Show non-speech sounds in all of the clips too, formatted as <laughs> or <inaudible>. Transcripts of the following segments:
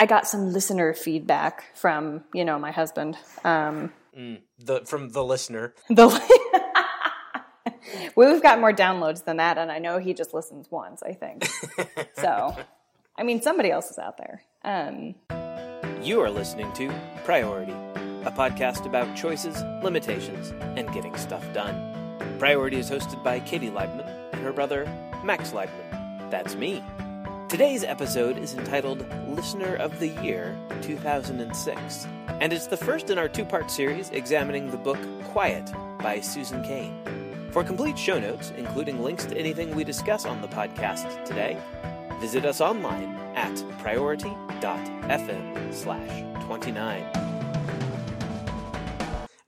I got some listener feedback from you know my husband. Um, mm, the from the listener. The <laughs> we've got more downloads than that, and I know he just listens once. I think <laughs> so. I mean, somebody else is out there. Um, you are listening to Priority, a podcast about choices, limitations, and getting stuff done. Priority is hosted by Katie Leibman and her brother Max Leibman. That's me. Today's episode is entitled Listener of the Year 2006, and it's the first in our two part series examining the book Quiet by Susan Cain. For complete show notes, including links to anything we discuss on the podcast today, visit us online at priority.fm slash 29.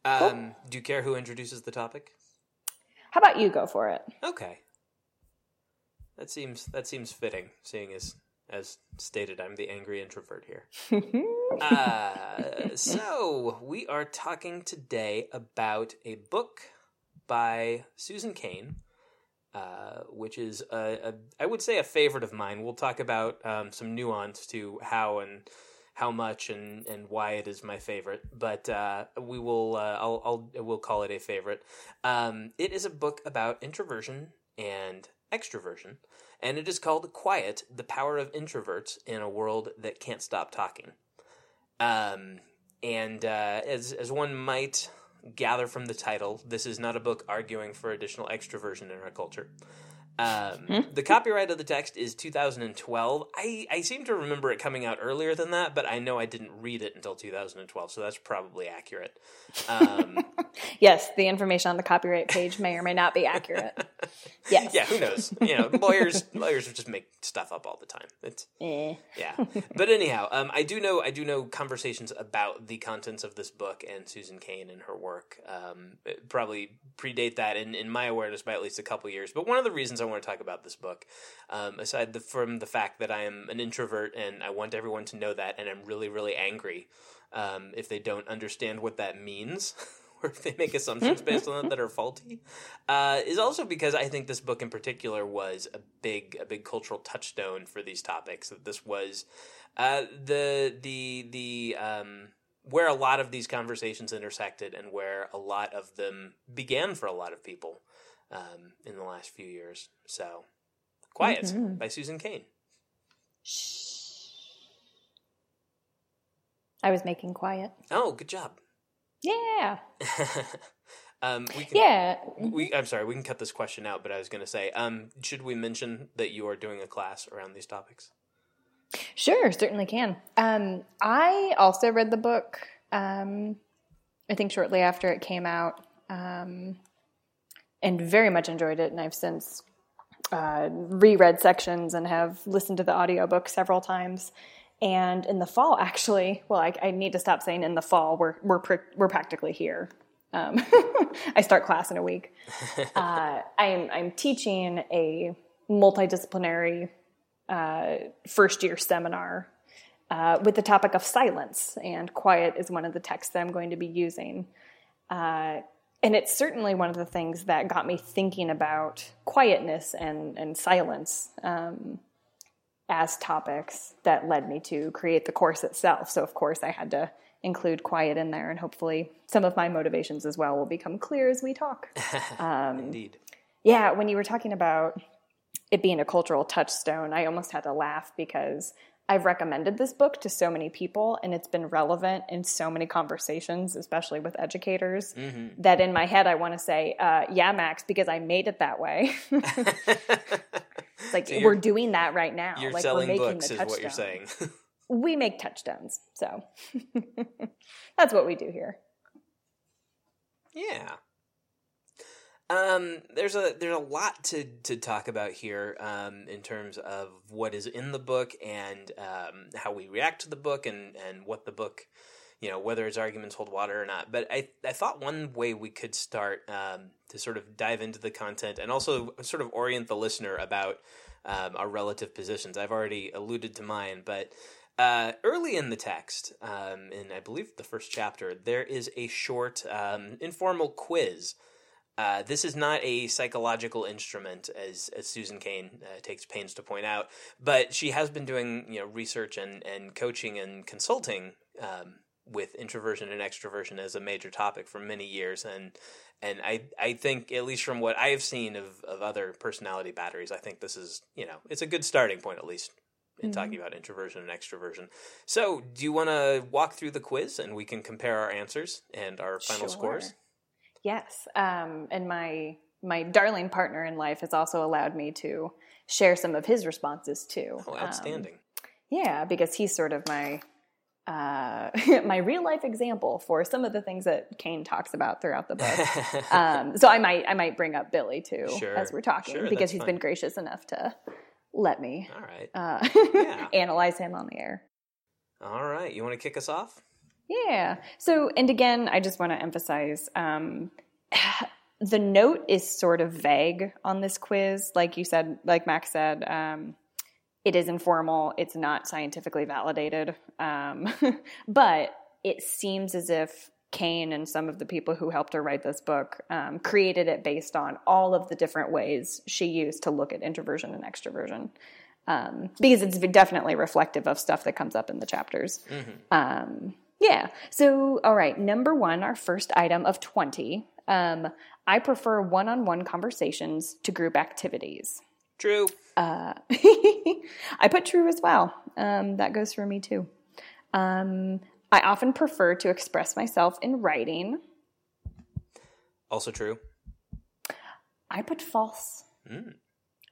Um, do you care who introduces the topic? How about you go for it? Okay. That seems that seems fitting, seeing as as stated, I'm the angry introvert here. <laughs> uh, so we are talking today about a book by Susan Cain, uh, which is a, a, I would say a favorite of mine. We'll talk about um, some nuance to how and how much and, and why it is my favorite, but uh, we will uh, I'll, I'll we'll call it a favorite. Um, it is a book about introversion and extroversion, and it is called Quiet The Power of Introverts in a World That Can't Stop Talking. Um, and uh, as, as one might gather from the title, this is not a book arguing for additional extroversion in our culture. Um, hmm? the copyright of the text is 2012. I, I seem to remember it coming out earlier than that, but I know I didn't read it until 2012, so that's probably accurate. Um, <laughs> yes, the information on the copyright page may or may not be accurate. <laughs> Yes. Yeah, who knows? You know, lawyers lawyers just make stuff up all the time. It's <laughs> eh. yeah. But anyhow, um, I do know I do know conversations about the contents of this book and Susan Cain and her work. Um, probably predate that in, in my awareness by at least a couple years. But one of the reasons I want to talk about this book, um, aside the, from the fact that I am an introvert and I want everyone to know that, and I'm really really angry um, if they don't understand what that means. <laughs> or if they make assumptions <laughs> based on that that are faulty, uh, is also because I think this book in particular was a big a big cultural touchstone for these topics. That this was uh, the the the um, where a lot of these conversations intersected and where a lot of them began for a lot of people um, in the last few years. So, Quiet mm-hmm. by Susan Cain. I was making quiet. Oh, good job. Yeah. <laughs> um, we can, yeah. We, I'm sorry, we can cut this question out, but I was going to say, um, should we mention that you are doing a class around these topics? Sure, certainly can. Um, I also read the book. Um, I think shortly after it came out, um, and very much enjoyed it. And I've since uh, reread sections and have listened to the audiobook several times. And in the fall, actually, well, I, I need to stop saying in the fall. We're we're pr- we're practically here. Um, <laughs> I start class in a week. <laughs> Uh, I'm I'm teaching a multidisciplinary uh, first year seminar uh, with the topic of silence, and quiet is one of the texts that I'm going to be using. Uh, and it's certainly one of the things that got me thinking about quietness and and silence. Um, as topics that led me to create the course itself. So, of course, I had to include quiet in there, and hopefully, some of my motivations as well will become clear as we talk. <laughs> Um, Indeed. Yeah, when you were talking about it being a cultural touchstone, I almost had to laugh because I've recommended this book to so many people and it's been relevant in so many conversations, especially with educators, mm-hmm. that in my head I want to say, uh, yeah, Max, because I made it that way. <laughs> like so we're doing that right now. You're like selling we're making books, the touchstone. is what you're saying. <laughs> we make touchstones, so <laughs> that's what we do here. Yeah. Um, there's a there's a lot to, to talk about here um, in terms of what is in the book and um, how we react to the book and, and what the book, you know, whether its arguments hold water or not. But I I thought one way we could start um, to sort of dive into the content and also sort of orient the listener about um, our relative positions. I've already alluded to mine, but uh, early in the text, um, in I believe the first chapter, there is a short informal quiz Uh, this is not a psychological instrument, as as Susan Cain uh, takes pains to point out, but she has been doing you know research and, and coaching and consulting um, with introversion and extroversion as a major topic for many years, and and I I think at least from what I have seen of of other personality batteries, I think this is you know it's a good starting point at least in mm-hmm. talking about introversion and extroversion. So, do you want to walk through the quiz and we can compare our answers and our final sure. scores? Yes, um, and my my darling partner in life has also allowed me to share some of his responses too. Oh, outstanding! Um, yeah, because he's sort of my uh, <laughs> my real life example for some of the things that Cain talks about throughout the book. <laughs> um, so I might I might bring up Billy too sure. as we're talking sure, because he's fine. been gracious enough to let me All right. uh, <laughs> yeah. analyze him on the air. All right, you want to kick us off? Yeah. So, and again, I just want to emphasize um, <sighs> the note is sort of vague on this quiz. Like you said, like Max said, um, it is informal, it's not scientifically validated. Um, <laughs> but it seems as if Cain and some of the people who helped her write this book um, created it based on all of the different ways she used to look at introversion and extroversion. Um, because it's definitely reflective of stuff that comes up in the chapters. Mm-hmm. Um, yeah. So, all right. Number one, our first item of 20. Um, I prefer one on one conversations to group activities. True. Uh, <laughs> I put true as well. Um, that goes for me too. Um, I often prefer to express myself in writing. Also true. I put false. Mm.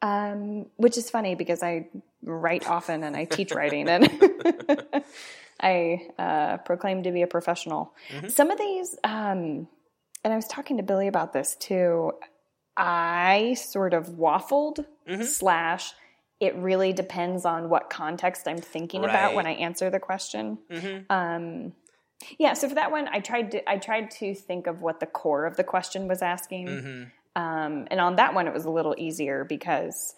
Um, which is funny because I write often and I teach writing and <laughs> <laughs> I uh, proclaim to be a professional. Mm-hmm. Some of these, um, and I was talking to Billy about this too. I sort of waffled mm-hmm. slash it really depends on what context I'm thinking right. about when I answer the question. Mm-hmm. Um, yeah, so for that one, I tried to I tried to think of what the core of the question was asking, mm-hmm. um, and on that one, it was a little easier because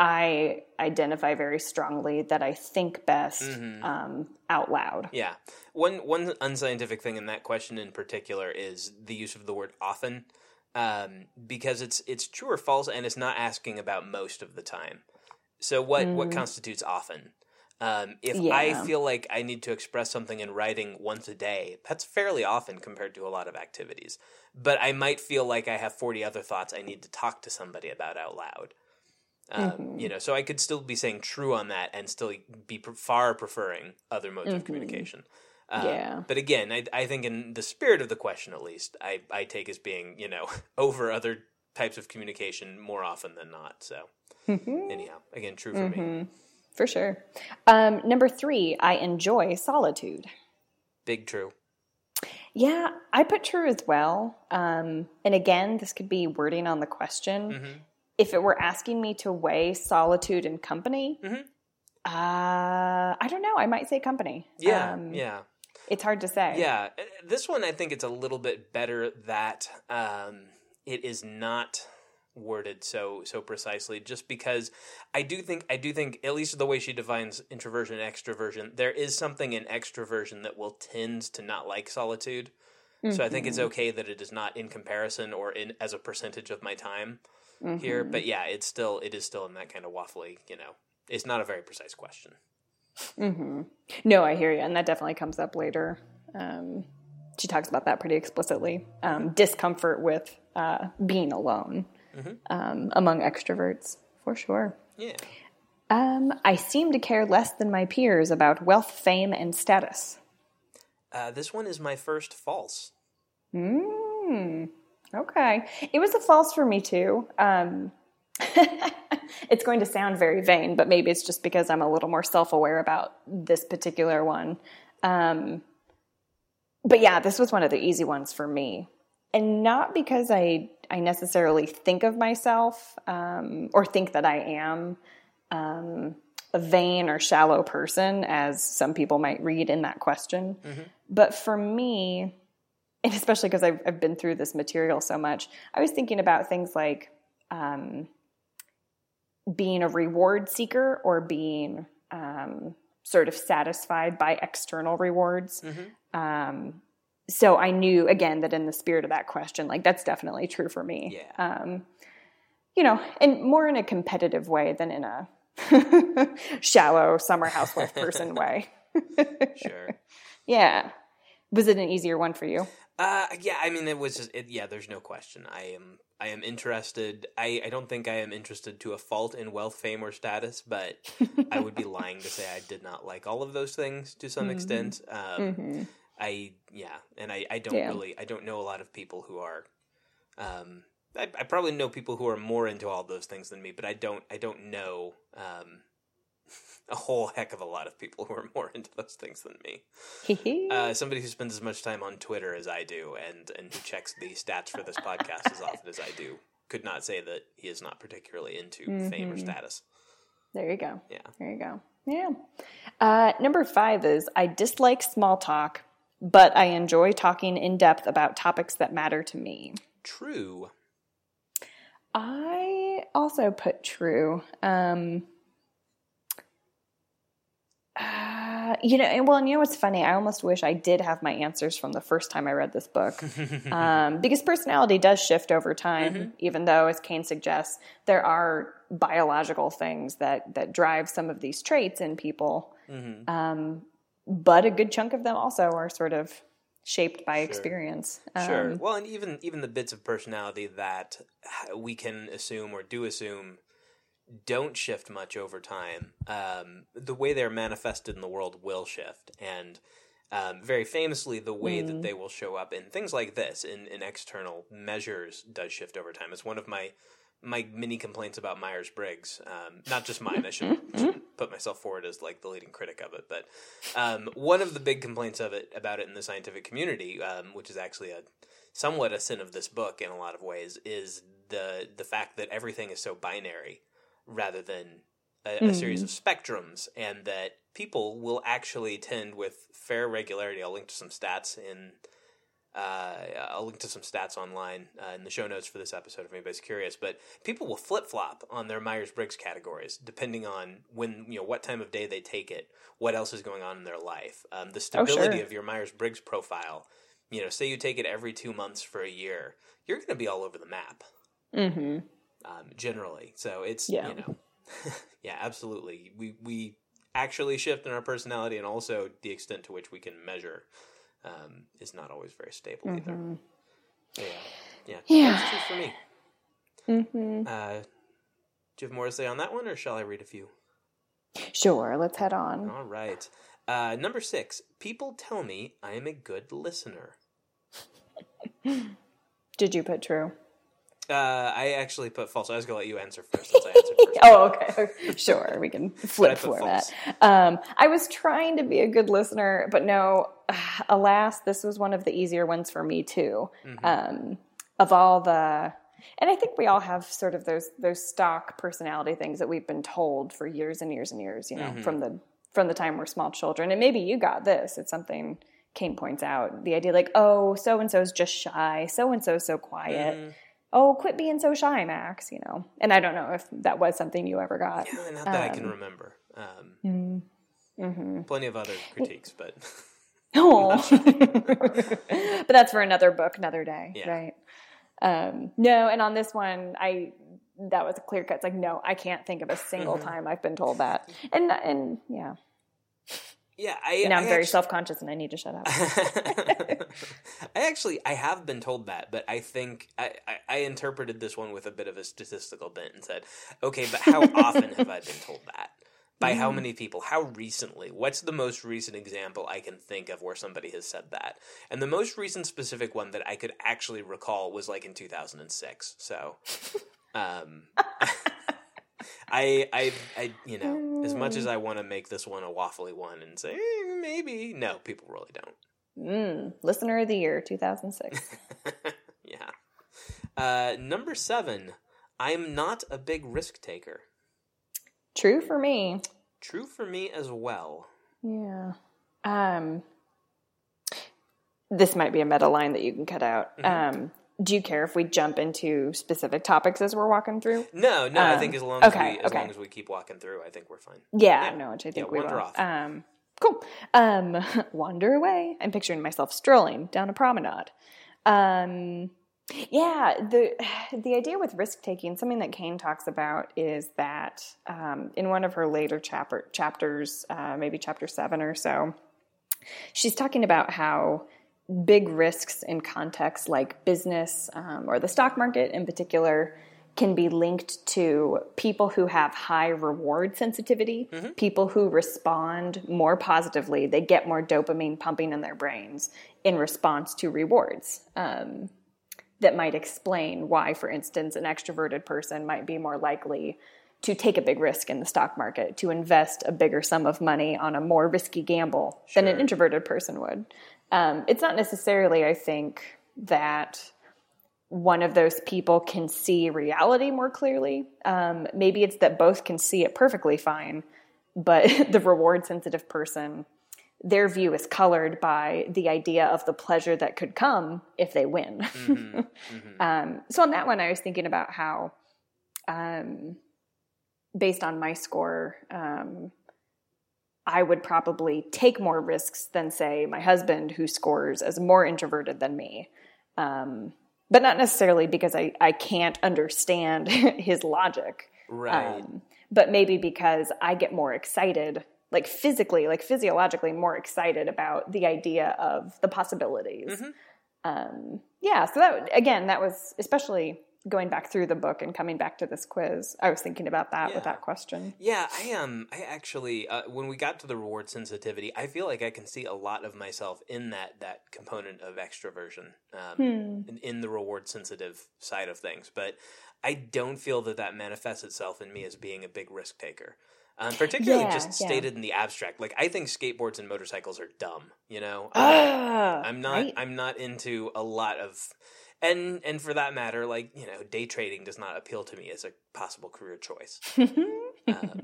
I identify very strongly that I think best mm-hmm. um, out loud. Yeah. One one unscientific thing in that question in particular is the use of the word often, um, because it's it's true or false, and it's not asking about most of the time. So what mm. what constitutes often? Um, if yeah. I feel like I need to express something in writing once a day, that's fairly often compared to a lot of activities. But I might feel like I have 40 other thoughts I need to talk to somebody about out loud. Um, mm-hmm. You know, so I could still be saying true on that and still be pre- far preferring other modes mm-hmm. of communication. Um, yeah. But again, I, I think in the spirit of the question, at least, I, I take as being, you know, <laughs> over other types of communication more often than not. So, mm-hmm. anyhow, again, true for me. Mm-hmm. For sure. Um, number three, I enjoy solitude. Big true. Yeah, I put true as well. Um, and again, this could be wording on the question. Mm-hmm if it were asking me to weigh solitude and company, mm-hmm. uh, I don't know. I might say company. Yeah, um, yeah. It's hard to say. Yeah, uh, this one I think it's a little bit better that um, it is not worded so so precisely just because I do think I do think at least the way she defines introversion and extroversion there is something in extroversion that will tend to not like solitude. Mm-hmm. So I think it's mm-hmm. okay that it is not in comparison or in as a percentage of my time mm-hmm. here. But yeah, it's still it is still in that kind of waffly. You know, it's not a very precise question. Mm-hmm. No, I hear you, and that definitely comes up later. Um, she talks about that pretty explicitly. Um, discomfort with uh, being alone mm-hmm. um, among extroverts, for sure. Yeah. Um, I seem to care less than my peers about wealth, fame, and status. Uh, this one is my first false. Hmm. Okay. It was a false for me too. Um, <laughs> it's going to sound very vain, but maybe it's just because I'm a little more self aware about this particular one. Um, but yeah, this was one of the easy ones for me. And not because I, I necessarily think of myself um, or think that I am um, a vain or shallow person, as some people might read in that question. Mm-hmm. But for me, and especially because I've, I've, been through this material so much, I was thinking about things like um, being a reward seeker or being um, sort of satisfied by external rewards. Mm-hmm. Um, so I knew again that in the spirit of that question, like that's definitely true for me. Yeah. Um, you know, and more in a competitive way than in a <laughs> shallow summer housewife person <laughs> way. <laughs> sure. Yeah. Was it an easier one for you? Uh, yeah, I mean, it was just, it, yeah, there's no question. I am, I am interested. I, I don't think I am interested to a fault in wealth, fame, or status, but I would be lying to say I did not like all of those things to some mm-hmm. extent. Um, mm-hmm. I, yeah, and I, I don't yeah. really, I don't know a lot of people who are, um, I, I, probably know people who are more into all those things than me, but I don't, I don't know, um, <laughs> a whole heck of a lot of people who are more <laughs> into those things than me. uh, somebody who spends as much time on Twitter as I do, and and who checks the stats for this podcast as often as I do, could not say that he is not particularly into mm-hmm. fame or status. There you go. Yeah. There you go. Yeah. Uh, number five is I dislike small talk, but I enjoy talking in depth about topics that matter to me. True. I also put true. Um, uh, you know, well, and you know what's funny? I almost wish I did have my answers from the first time I read this book, <laughs> um, because personality does shift over time. Mm-hmm. Even though, as Cain suggests, there are biological things that that drive some of these traits in people, mm-hmm. um, but a good chunk of them also are sort of shaped by sure. experience. Um, sure. Well, and even even the bits of personality that we can assume or do assume don't shift much over time, um, the way they're manifested in the world will shift. And um, very famously, the way mm. that they will show up in things like this, in, in external measures, does shift over time. It's one of my my many complaints about Myers Briggs. Um, not just mine. I should, <laughs> should, put myself forward as like the leading critic of it. But um, one of the big complaints of it about it in the scientific community, um, which is actually a somewhat a sin of this book in a lot of ways, is the the fact that everything is so binary rather than a, mm. a, series of spectrums, and that people will actually tend with fair regularity. I'll link to some stats in. Uh, I'll link to some stats online uh, in the show notes for this episode if anybody's curious. But people will flip flop on their Myers Briggs categories depending on when you know what time of day they take it, what else is going on in their life, um, the stability oh, sure. of your Myers Briggs profile. You know, say you take it every two months for a year, you're going to be all over the map. Mm-hmm. Um, generally, so it's yeah. you know <laughs> yeah, absolutely. We we actually shift in our personality, and also the extent to which we can measure um, is not always very stable mm-hmm. either. yeah, yeah, yeah. That's true for me. Mm-hmm. Uh, do you have more to say on that one, or shall I read a few? Sure, let's head on. All right. Uh, number six. People tell me I am a good listener. <laughs> Did you put true? Uh, I actually put false. I was going to let you answer first since I answered <laughs> first. oh, okay. <laughs> Sure. We can flip format. Um, I was trying to be a good listener, but no, <sighs> alas, this was one of the easier ones for me too. Mm-hmm. Um, of all the, and I think we all have sort of those those stock personality things that we've been told for years and years and years. You know, mm-hmm. from the from the time we're small children. And maybe you got this. It's something Cain points out. The idea like, oh, so and so's just shy. So and so's so quiet. Mm-hmm oh, quit being so shy, Max, you know. And I don't know if that was something you ever got. Yeah, not that um, I can um, remember. Um, mm-hmm. mm-hmm. Plenty of other critiques, but. <laughs> oh. <laughs> <laughs> but that's for another book, another day, yeah. right? Um, no, and on this one, I that was a clear cut. It's like, no, I can't think of a single mm-hmm. time I've been told that. And and yeah. Yeah, I now I'm I very self conscious and I need to shut up. <laughs> I actually I have been told that, but I think I, I, I, interpreted this one with a bit of a statistical bent and said, okay, but how often have I been <laughs> told that? By mm. how many people? How recently? What's the most recent example I can think of where somebody has said that? And the most recent specific one that I could actually recall was like in 2006. So, um, <laughs> I, I, I, you know, as much as I want to make this one a waffly one and say eh, maybe, no, people really don't. Mm, listener of the year, two thousand six. <laughs> yeah. Uh, number seven. I'm not a big risk taker. True for me. True for me as well. Yeah. Um. This might be a meta line that you can cut out. Mm-hmm. Um, do you care if we jump into specific topics as we're walking through? No, no. Um, I think as long as okay, we as okay. long as we keep walking through, I think we're fine. Yeah, yeah. no, which I think yeah, we will. Um, Cool. Um, <laughs> wander away. I'm picturing myself strolling down a promenade. Um, yeah, the <sighs> the idea with risk taking, something that Cain talks about, is that um, in one of her later chapter chapters, uh, maybe chapter seven or so, she's talking about how big risks in contexts like business um, or the stock market in particular can be linked to people who have high reward sensitivity, mm-hmm. people who respond more positively. They get more dopamine pumping in their brains in response to rewards. Um, that might explain why, for instance, an extroverted person might be more likely to take a big risk in the stock market, to invest a bigger sum of money on a more risky gamble sure. than an introverted person would. Um, it's not necessarily, I think, that one of those people can see reality more clearly. Um, maybe it's that both can see it perfectly fine, but <laughs> the reward sensitive person, their view is colored by the idea of the pleasure that could come if they win. Mm-hmm. <laughs> Mm-hmm. um, so, on that one, I was thinking about how, um, based on my score, um, I would probably take more risks than, say, my husband, who scores as more introverted than me. Um, but not necessarily because I, I can't understand <laughs> his logic. Right. Um, but maybe because I get more excited, like physically, like physiologically, more excited about the idea of the possibilities. Mm-hmm. Um, yeah. So that again, that was especially going back through the book and coming back to this quiz, I was thinking about that yeah. with that question. Yeah, I am. Um, I actually, uh, when we got to the reward sensitivity, I feel like I can see a lot of myself in that that component of extroversion, um, hmm. in, in, the reward sensitive side of things. But I don't feel that that manifests itself in me as being a big risk taker. Um, particularly yeah, just stated yeah. in the abstract. Like I think skateboards and motorcycles are dumb. You know, uh, I'm not. Right? I'm not into a lot of and and for that matter, like you know, day trading does not appeal to me as a possible career choice. <laughs> um,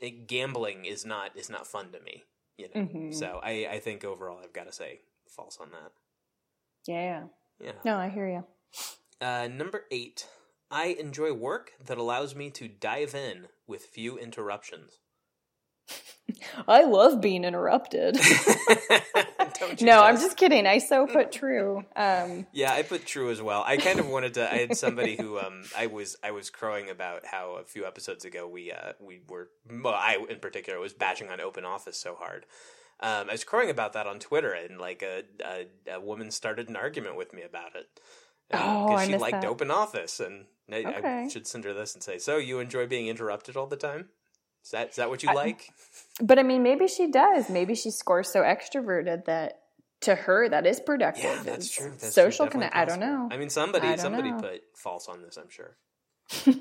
it, gambling is not is not fun to me, you know. Mm-hmm. So I I think overall, I've got to say false on that. Yeah. Yeah. No, I hear you. Uh, number eight. I enjoy work that allows me to dive in with few interruptions. I love being interrupted. <laughs> no, I'm just kidding. I so put true. Um, yeah, I put true as well. I kind of wanted to. I had somebody who um, I was I was crowing about how a few episodes ago we uh, we were well, I in particular was bashing on Open Office so hard. Um, I was crowing about that on Twitter, and like a, a, a woman started an argument with me about it because um, oh, she liked that. Open Office, and I, okay. I should send her this and say, "So you enjoy being interrupted all the time?" Is that is that what you I, like? But I mean, maybe she does. Maybe she scores so extroverted that to her that is productive. Yeah, that's it's true. That's social connect. I don't know. I mean, somebody I somebody know. put false on this. I'm sure. <laughs>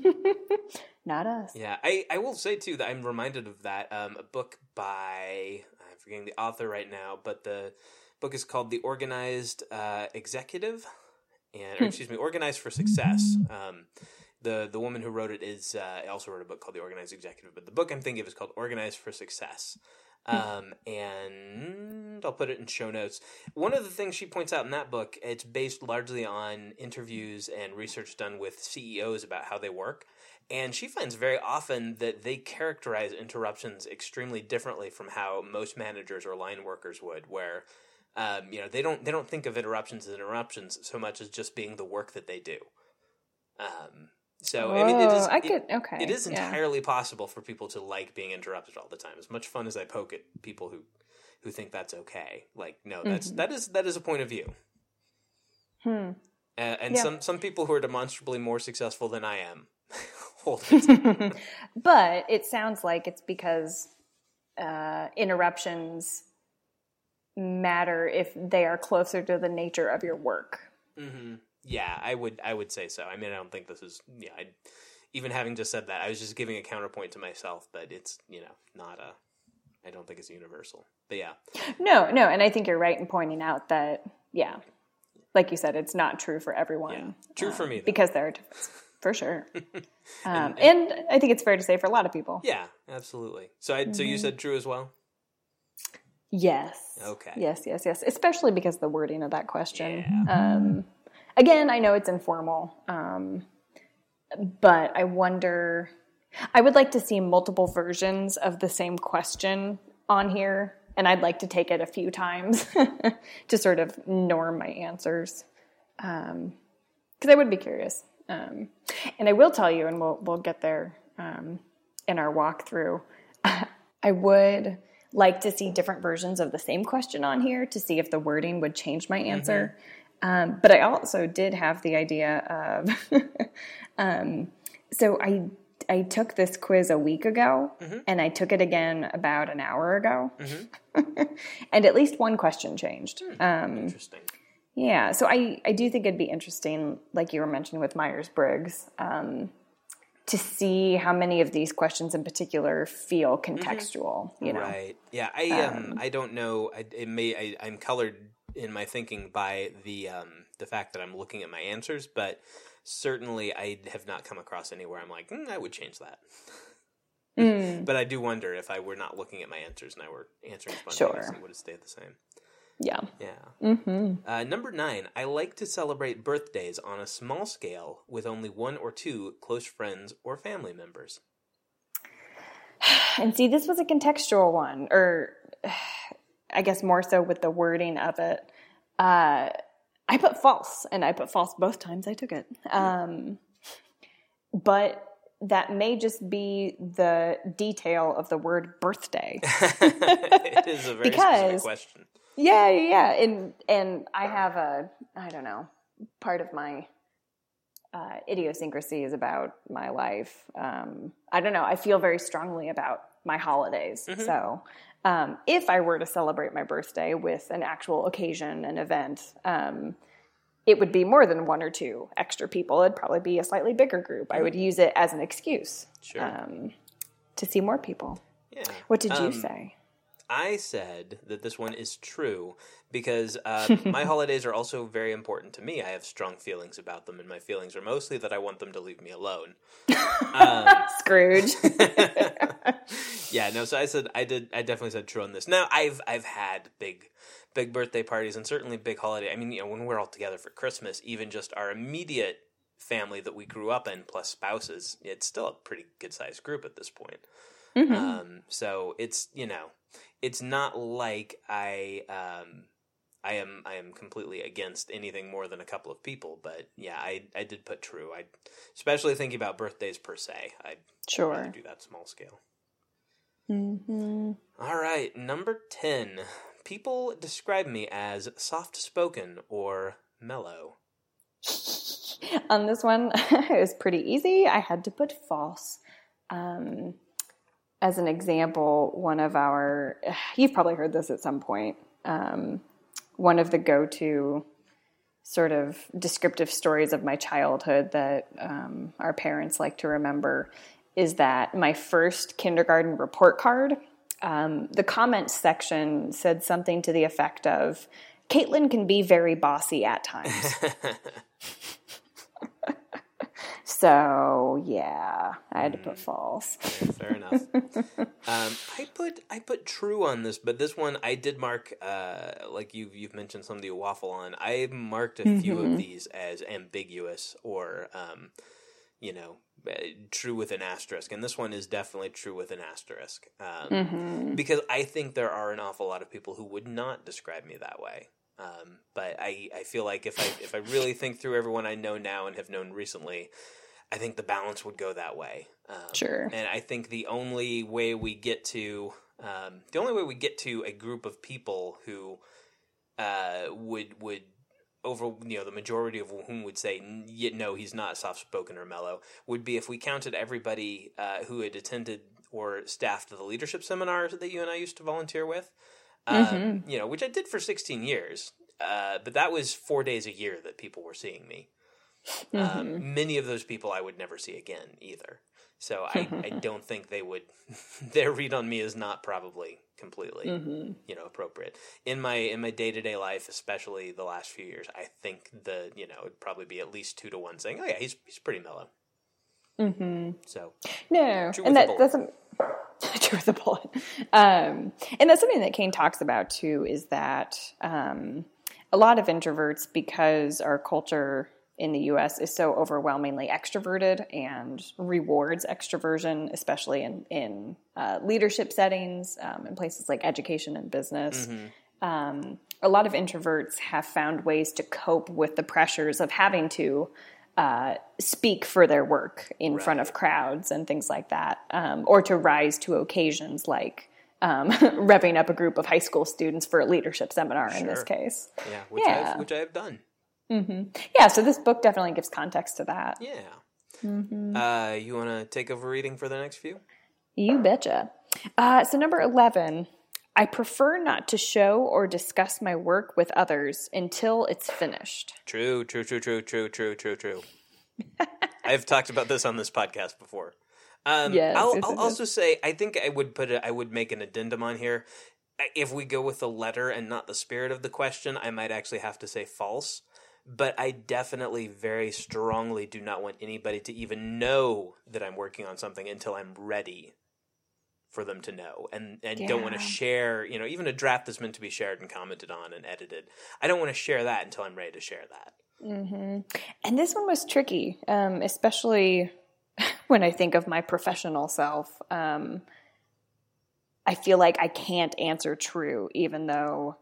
Not us. Yeah, I, I will say too that I'm reminded of that um, a book by I'm forgetting the author right now, but the book is called The Organized uh, Executive, and or, <laughs> excuse me, Organized for Success. Um, the the woman who wrote it is uh, also wrote a book called The Organized Executive, but the book I'm thinking of is called Organized for Success. Hmm. Um, and I'll put it in show notes. One of the things she points out in that book, it's based largely on interviews and research done with CEOs about how they work. And she finds very often that they characterize interruptions extremely differently from how most managers or line workers would, where um, you know they don't they don't think of interruptions as interruptions so much as just being the work that they do. Um, so Whoa, I mean, it is. I could it, okay. It is entirely yeah. possible for people to like being interrupted all the time. As much fun as I poke at people who who think that's okay, like no, that's mm-hmm. that is that is a point of view. Hmm. Uh, and yeah. some some people who are demonstrably more successful than I am <laughs> hold it. <laughs> but it sounds like it's because uh, interruptions matter if they are closer to the nature of your work. Mm-hmm. Yeah, I would I would say so. I mean, I don't think this is yeah. I, even having just said that, I was just giving a counterpoint to myself, but it's you know not a. I don't think it's universal, but yeah. No, no, and I think you're right in pointing out that yeah, like you said, it's not true for everyone. Yeah. True for me though. because there are for sure. <laughs> um, and, and, I think it's fair to say for a lot of people. Yeah, absolutely. So, I, mm-hmm. so you mm-hmm. said true as well. Yes. Okay. Yes, yes, yes. Especially because the wording of that question. Yeah. Um, again, I know it's informal, um, but I wonder. I would like to see multiple versions of the same question on here and I'd like to take it a few times <laughs> to sort of norm my answers, because um, I would be curious. Um, and I will tell you, and we'll we'll get there um, in our walkthrough. <laughs> I would like to see different versions of the same question on here to see if the wording would change my answer. Mm-hmm. Um, but I also did have the idea of, <laughs> um, so I I took this quiz a week ago, mm-hmm. and I took it again about an hour ago, mm-hmm. <laughs> and at least one question changed. Hmm. Um, Interesting. Yeah, so I I do think it'd be interesting, like you were mentioning with Myers Briggs. Um, to see how many of these questions in particular feel mm-hmm. contextual. Mm-hmm. You know, right? Yeah, I um, um, I don't know. I, it may I, am colored in my thinking by the um, the fact that I'm looking at my answers, but certainly I have not come across anywhere I'm like mm, I would change that. <laughs> Mm. but I do wonder if I were not looking at my answers and I were answering spontaneously, sure. would it stay the same? Yeah. Yeah. Mm-hmm. Uh, number nine, I like to celebrate birthdays on a small scale with only one or two close friends or family members. <sighs> And see, this was a contextual one, or I guess more so with the wording of it. Uh, I put false, and I put false both times I took it. Um, but that may just be the detail of the word birthday. <laughs> it is a very because, question. Yeah, yeah, and and I have a I don't know part of my uh, idiosyncrasy is about my life. Um, I don't know. I feel very strongly about my holidays. Mm-hmm. So, um, if I were to celebrate my birthday with an actual occasion, an event, um, it would be more than one or two extra people. It'd probably be a slightly bigger group. I would use it as an excuse sure. Um, to see more people. Yeah. What did you um, say? I said that this one is true because uh, <laughs> my holidays are also very important to me. I have strong feelings about them, and my feelings are mostly that I want them to leave me alone. <laughs> Um, Scrooge. <laughs> yeah, no. So I said I did. I definitely said true on this. Now I've I've had big big birthday parties and certainly big holiday. I mean, you know, when we're all together for Christmas, even just our immediate family that we grew up in plus spouses, it's still a pretty good sized group at this point. Mm-hmm. Um, so it's you know it's not like I um, I am I am completely against anything more than a couple of people, but yeah, I I did put true. I especially thinking about birthdays per se. I sure do that small scale. Mm-hmm. All right, number ten. People describe me as soft spoken or mellow. <laughs> On this one, <laughs> it was pretty easy. I had to put false. Um, as an example, one of our, <sighs> you've probably heard this at some point, um, one of the go to sort of descriptive stories of my childhood that um, our parents like to remember is that my first kindergarten report card, um, the comments section said something to the effect of, Caitlin can be very bossy at times. <laughs> So yeah, I had to put mm. false. Fair, fair enough. <laughs> um, I put I put true on this, but this one I did mark uh, like you've you've mentioned some of the waffle on. I marked a few mm-hmm. of these as ambiguous or um, you know uh, true with an asterisk, and this one is definitely true with an asterisk um, mm-hmm. because I think there are an awful lot of people who would not describe me that way. Um, but I, I feel like if I if I really think through everyone I know now and have known recently, I think the balance would go that way. Um, sure. And I think the only way we get to um, the only way we get to a group of people who uh, would would over you know the majority of whom would say no he's not soft spoken or mellow would be if we counted everybody uh, who had attended or staffed the leadership seminars that you and I used to volunteer with. Um, mm-hmm. You know, which I did for 16 years, uh, but that was four days a year that people were seeing me. Um, mm-hmm. Um, many of those people I would never see again either. So I, I don't think they would. <laughs> their read on me is not probably completely, mm-hmm. you know, appropriate in my in my day to day life, especially the last few years. I think the you know it'd probably be at least two to one saying, "Oh yeah, he's he's pretty mellow." Mm-hmm. So no, and that doesn't true <laughs> with the bullet. Um, and that's something that Cain talks about too. Is that um, a lot of introverts because our culture in the US is so overwhelmingly extroverted and rewards extroversion, especially in, in uh, leadership settings, um, in places like education and business. Mm-hmm. Um, a lot of introverts have found ways to cope with the pressures of having to uh, speak for their work in right. front of crowds and things like that, um, or to rise to occasions like um, <laughs> revving up a group of high school students for a leadership seminar sure. in this case. Yeah, which, yeah. I've, which I have done. Mm-hmm. Yeah, so this book definitely gives context to that. Yeah. Mm-hmm. Uh, you want to take over reading for the next few? You betcha. Uh, so, number 11 I prefer not to show or discuss my work with others until it's finished. True, true, true, true, true, true, true, true. <laughs> I've talked about this on this podcast before. Um, yes, I'll, I'll also say I think I would put a, I would make an addendum on here. If we go with the letter and not the spirit of the question, I might actually have to say false. But I definitely very strongly do not want anybody to even know that I'm working on something until I'm ready for them to know and and yeah. don't want to share you know even a draft that's meant to be shared and commented on and edited i don't want to share that until i'm ready to share that mm-hmm. and this one was tricky um, especially <laughs> when i think of my professional self um, i feel like i can't answer true even though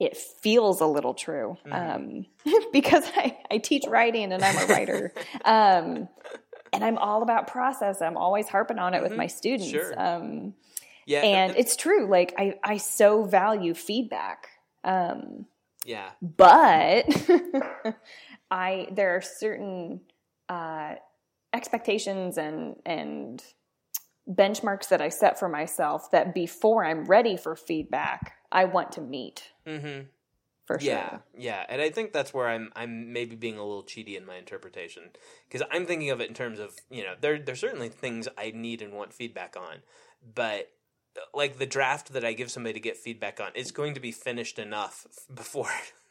it feels a little true mm-hmm. um, <laughs> because I, I teach writing and i'm a writer <laughs> um, and I'm all about process. I'm always harping on it mm-hmm. with my students. Sure. Um, yeah, and it's true. Like I, I so value feedback. Um, yeah, but <laughs> I there are certain uh, expectations and and benchmarks that I set for myself that before I'm ready for feedback, I want to meet. Mm-hmm for sure. Yeah, yeah, and I think that's where I'm I'm maybe being a little cheaty in my interpretation because I'm thinking of it in terms of you know there there's certainly things I need and want feedback on, but like the draft that I give somebody to get feedback on is going to be finished enough before <laughs>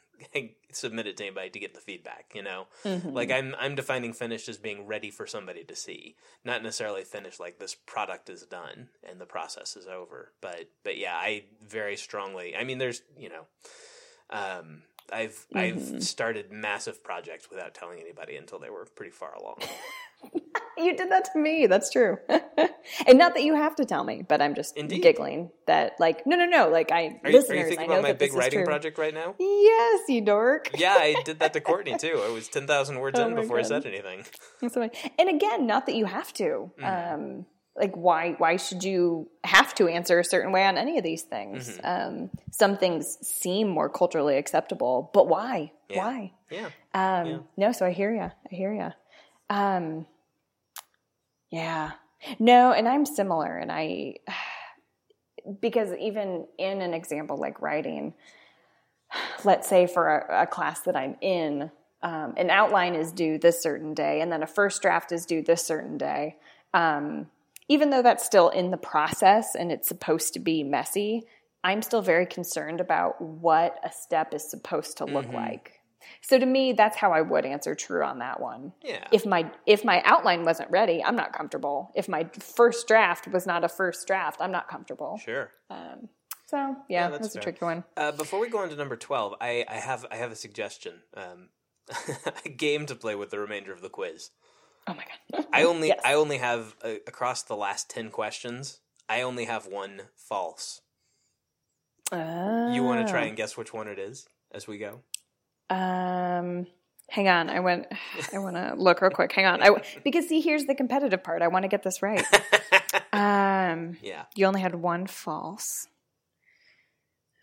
submit it to anybody to get the feedback. You know, mm-hmm. like I'm I'm defining finished as being ready for somebody to see, not necessarily finished like this product is done and the process is over. But but yeah, I very strongly. I mean, there's you know um, I've mm-hmm. I've started massive projects without telling anybody until they were pretty far along. <laughs> you did that to me. That's true. <laughs> and not that you have to tell me, but I'm just Indeed. giggling that like no no no like I are you, listeners. Are you thinking about my big writing project right now? Yes, you dork. yeah, I <laughs> did that to Courtney too. I was ten thousand words oh in before God. I said anything. And again, not that you have to. Mm. Um, like why why should you have to answer a certain way on any of these things mm-hmm. um, some things seem more culturally acceptable but why yeah. why yeah. Um, yeah. no so i hear you i hear you um, yeah no and i'm similar and i <sighs> because even in an example like writing <sighs> let's say for a, a class that i'm in um, an outline is due this certain day and then a first draft is due this certain day um, even though that's still in the process and it's supposed to be messy, I'm still very concerned about what a step is supposed to look mm-hmm. like. So to me, that's how I would answer true on that one. Yeah. If my if my outline wasn't ready, I'm not comfortable. If my first draft was not a first draft, I'm not comfortable. Sure. Um, so yeah, yeah that's, that's a tricky one. Uh, before we go on to number twelve, I, I have I have a suggestion, um, <laughs> a game to play with the remainder of the quiz. Oh my god! <laughs> I only yes. I only have uh, across the last ten questions. I only have one false. Uh, you want to try and guess which one it is as we go? Um, hang on. I went. <sighs> I want to look real quick. Hang on. I <laughs> because see, here's the competitive part. I want to get this right. <laughs> um, yeah. You only had one false.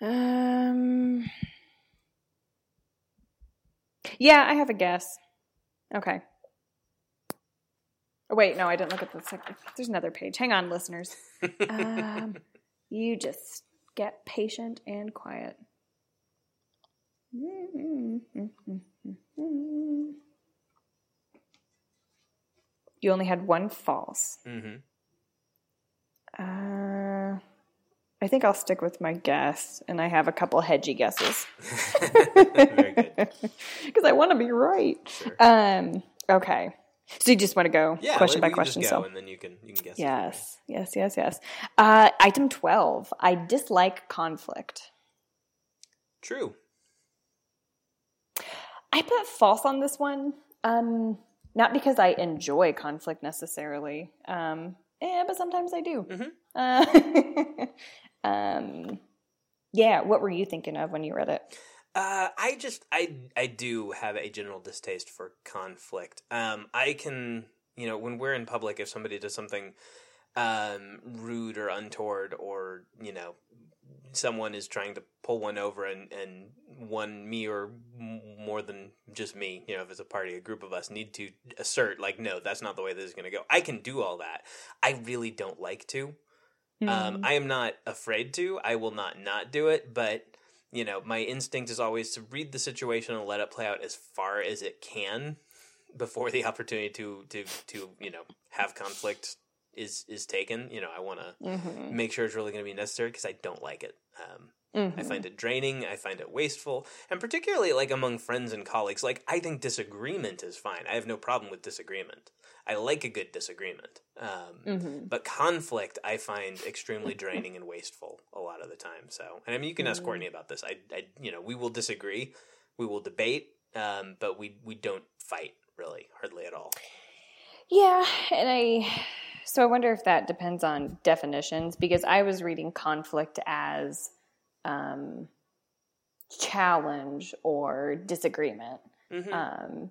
Um. Yeah, I have a guess. Okay. Wait, no, I didn't look at the second. There's another page. Hang on, listeners. <laughs> um, you just get patient and quiet. You only had one false. Mm-hmm. Uh, I think I'll stick with my guess, and I have a couple hedgy guesses. <laughs> Because <laughs> I want to be right. Sure. Um, okay. So you just want to go yeah, question by question, so and then you can you can guess. Yes, yes, yes, yes. Uh, item twelve. I dislike conflict. True. I put false on this one Um, not because I enjoy conflict necessarily. Um, yeah, but sometimes I do. Mm-hmm. Uh, <laughs> um, yeah. What were you thinking of when you read it? Uh, I just I I do have a general distaste for conflict. Um, I can you know when we're in public, if somebody does something um, rude or untoward, or you know someone is trying to pull one over and and one me or more than just me, you know, if it's a party, a group of us need to assert like, no, that's not the way this is going to go. I can do all that. I really don't like to. Um, I am not afraid to. I will not not do it, but you know, my instinct is always to read the situation and let it play out as far as it can before the <laughs> opportunity to to to you know have conflict is is taken. You know, I want to Mm-hmm. make sure it's really going to be necessary because I don't like it. Um, Mm-hmm. I find it draining. I find it wasteful, and particularly like among friends and colleagues. Like I think disagreement is fine. I have no problem with disagreement. I like a good disagreement. Um, Mm-hmm. But conflict, I find extremely draining and wasteful a lot of the time. So, and I mean, you can ask Mm. Courtney about this. I, I, you know, we will disagree, we will debate, um, but we we don't fight really, hardly at all. Yeah, and I so I wonder if that depends on definitions because I was reading conflict as um, challenge or disagreement. Mhm. Um,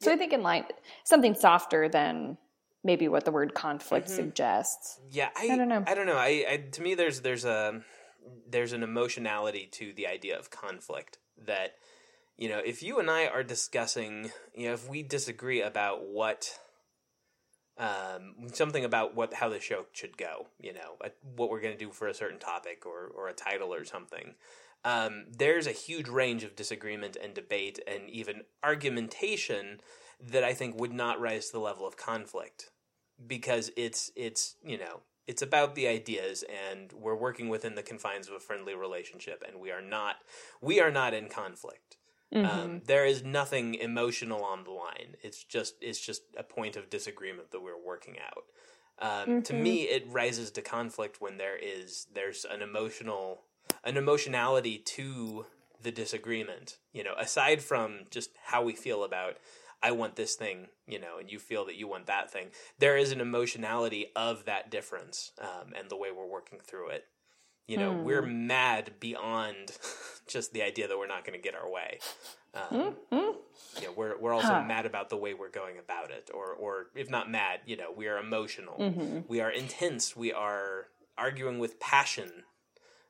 so I think in line something softer than maybe what the word conflict Mhm. suggests. Yeah, I, I don't know. I don't know. I, I to me, there's there's a there's an emotionality to the idea of conflict that you know if you and I are discussing, you know, if we disagree about what um, something about what how the show should go, you know, uh, what we're going to do for a certain topic or or a title or something. Um, there's a huge range of disagreement and debate and even argumentation that I think would not rise to the level of conflict because it's it's you know it's about the ideas and we're working within the confines of a friendly relationship and we are not we are not in conflict Mm-hmm. um, there is nothing emotional on the line it's just it's just a point of disagreement that we're working out um, to Mhm. me it rises to conflict when there is there's an emotional an emotionality to the disagreement you know aside from just how we feel about I want this thing, you know, and you feel that you want that thing. There is an emotionality of that difference um, and the way we're working through it. You know, Hmm. we're mad beyond <laughs> just the idea that we're not going to get our way. Um, Mhm. yeah, we're we're also Huh. mad about the way we're going about it, or or if not mad, you know, we are emotional, Mhm. we are intense, we are arguing with passion.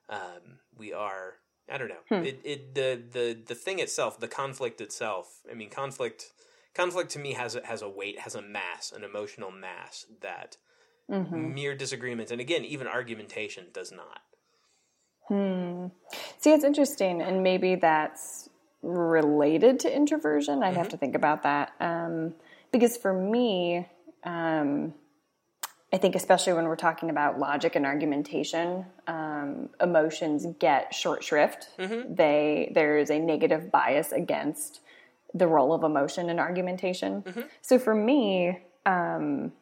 Um, we are, I don't know, Hmm. it, it the the the thing itself, the conflict itself. I mean, conflict conflict to me has a, has a weight, has a mass, an emotional mass that Mhm. mere disagreement and again even argumentation does not. Hmm. See, it's interesting, and maybe that's related to introversion. I'd have to think about that. Um, because for me, um, I think, especially when we're talking about logic and argumentation, um, emotions get short shrift. They there is a negative bias against the role of emotion in argumentation. So for me, um,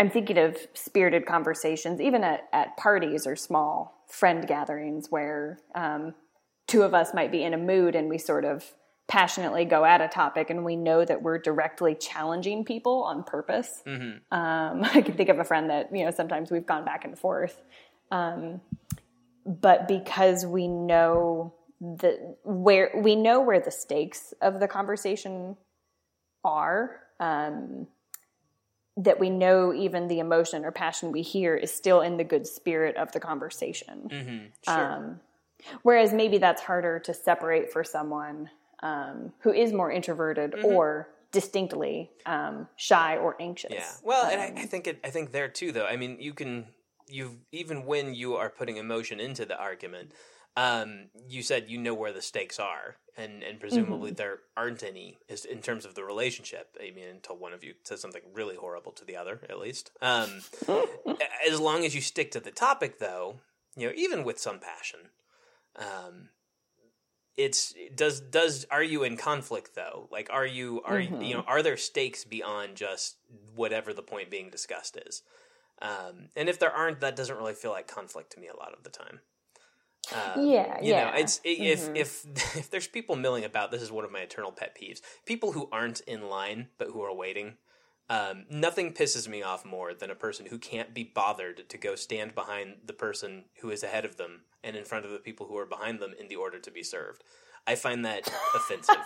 I'm thinking of spirited conversations, even at, at parties or small friend gatherings where um, two of us might be in a mood and we sort of passionately go at a topic and we know that we're directly challenging people on purpose. Um, <laughs> I can think of a friend that, you know, sometimes we've gone back and forth. Um, but because we know the where we know where the stakes of the conversation are, um, that we know even the emotion or passion we hear is still in the good spirit of the conversation. Mm-hmm. Sure. Um, whereas maybe that's harder to separate for someone um, who is more introverted or distinctly um, shy or anxious. Yeah. Well, and Um, I, I think it. I think there too, though. I mean, you can you even when you are putting emotion into the argument, um, you said you know where the stakes are, and and presumably there aren't any is in terms of the relationship. I mean, until one of you says something really horrible to the other, at least. Um, <laughs> as long as you stick to the topic, though, you know, even with some passion. Um, it's does does are you in conflict though like are you are you know are there stakes beyond just whatever the point being discussed is um, and if there aren't that doesn't really feel like conflict to me a lot of the time Um, Yeah, you yeah. know, it's if if <laughs> if there's people milling about. This is one of my eternal pet peeves. People who aren't in line but who are waiting. Um, nothing pisses me off more than a person who can't be bothered to go stand behind the person who is ahead of them and in front of the people who are behind them in the order to be served. I find that <laughs> offensive.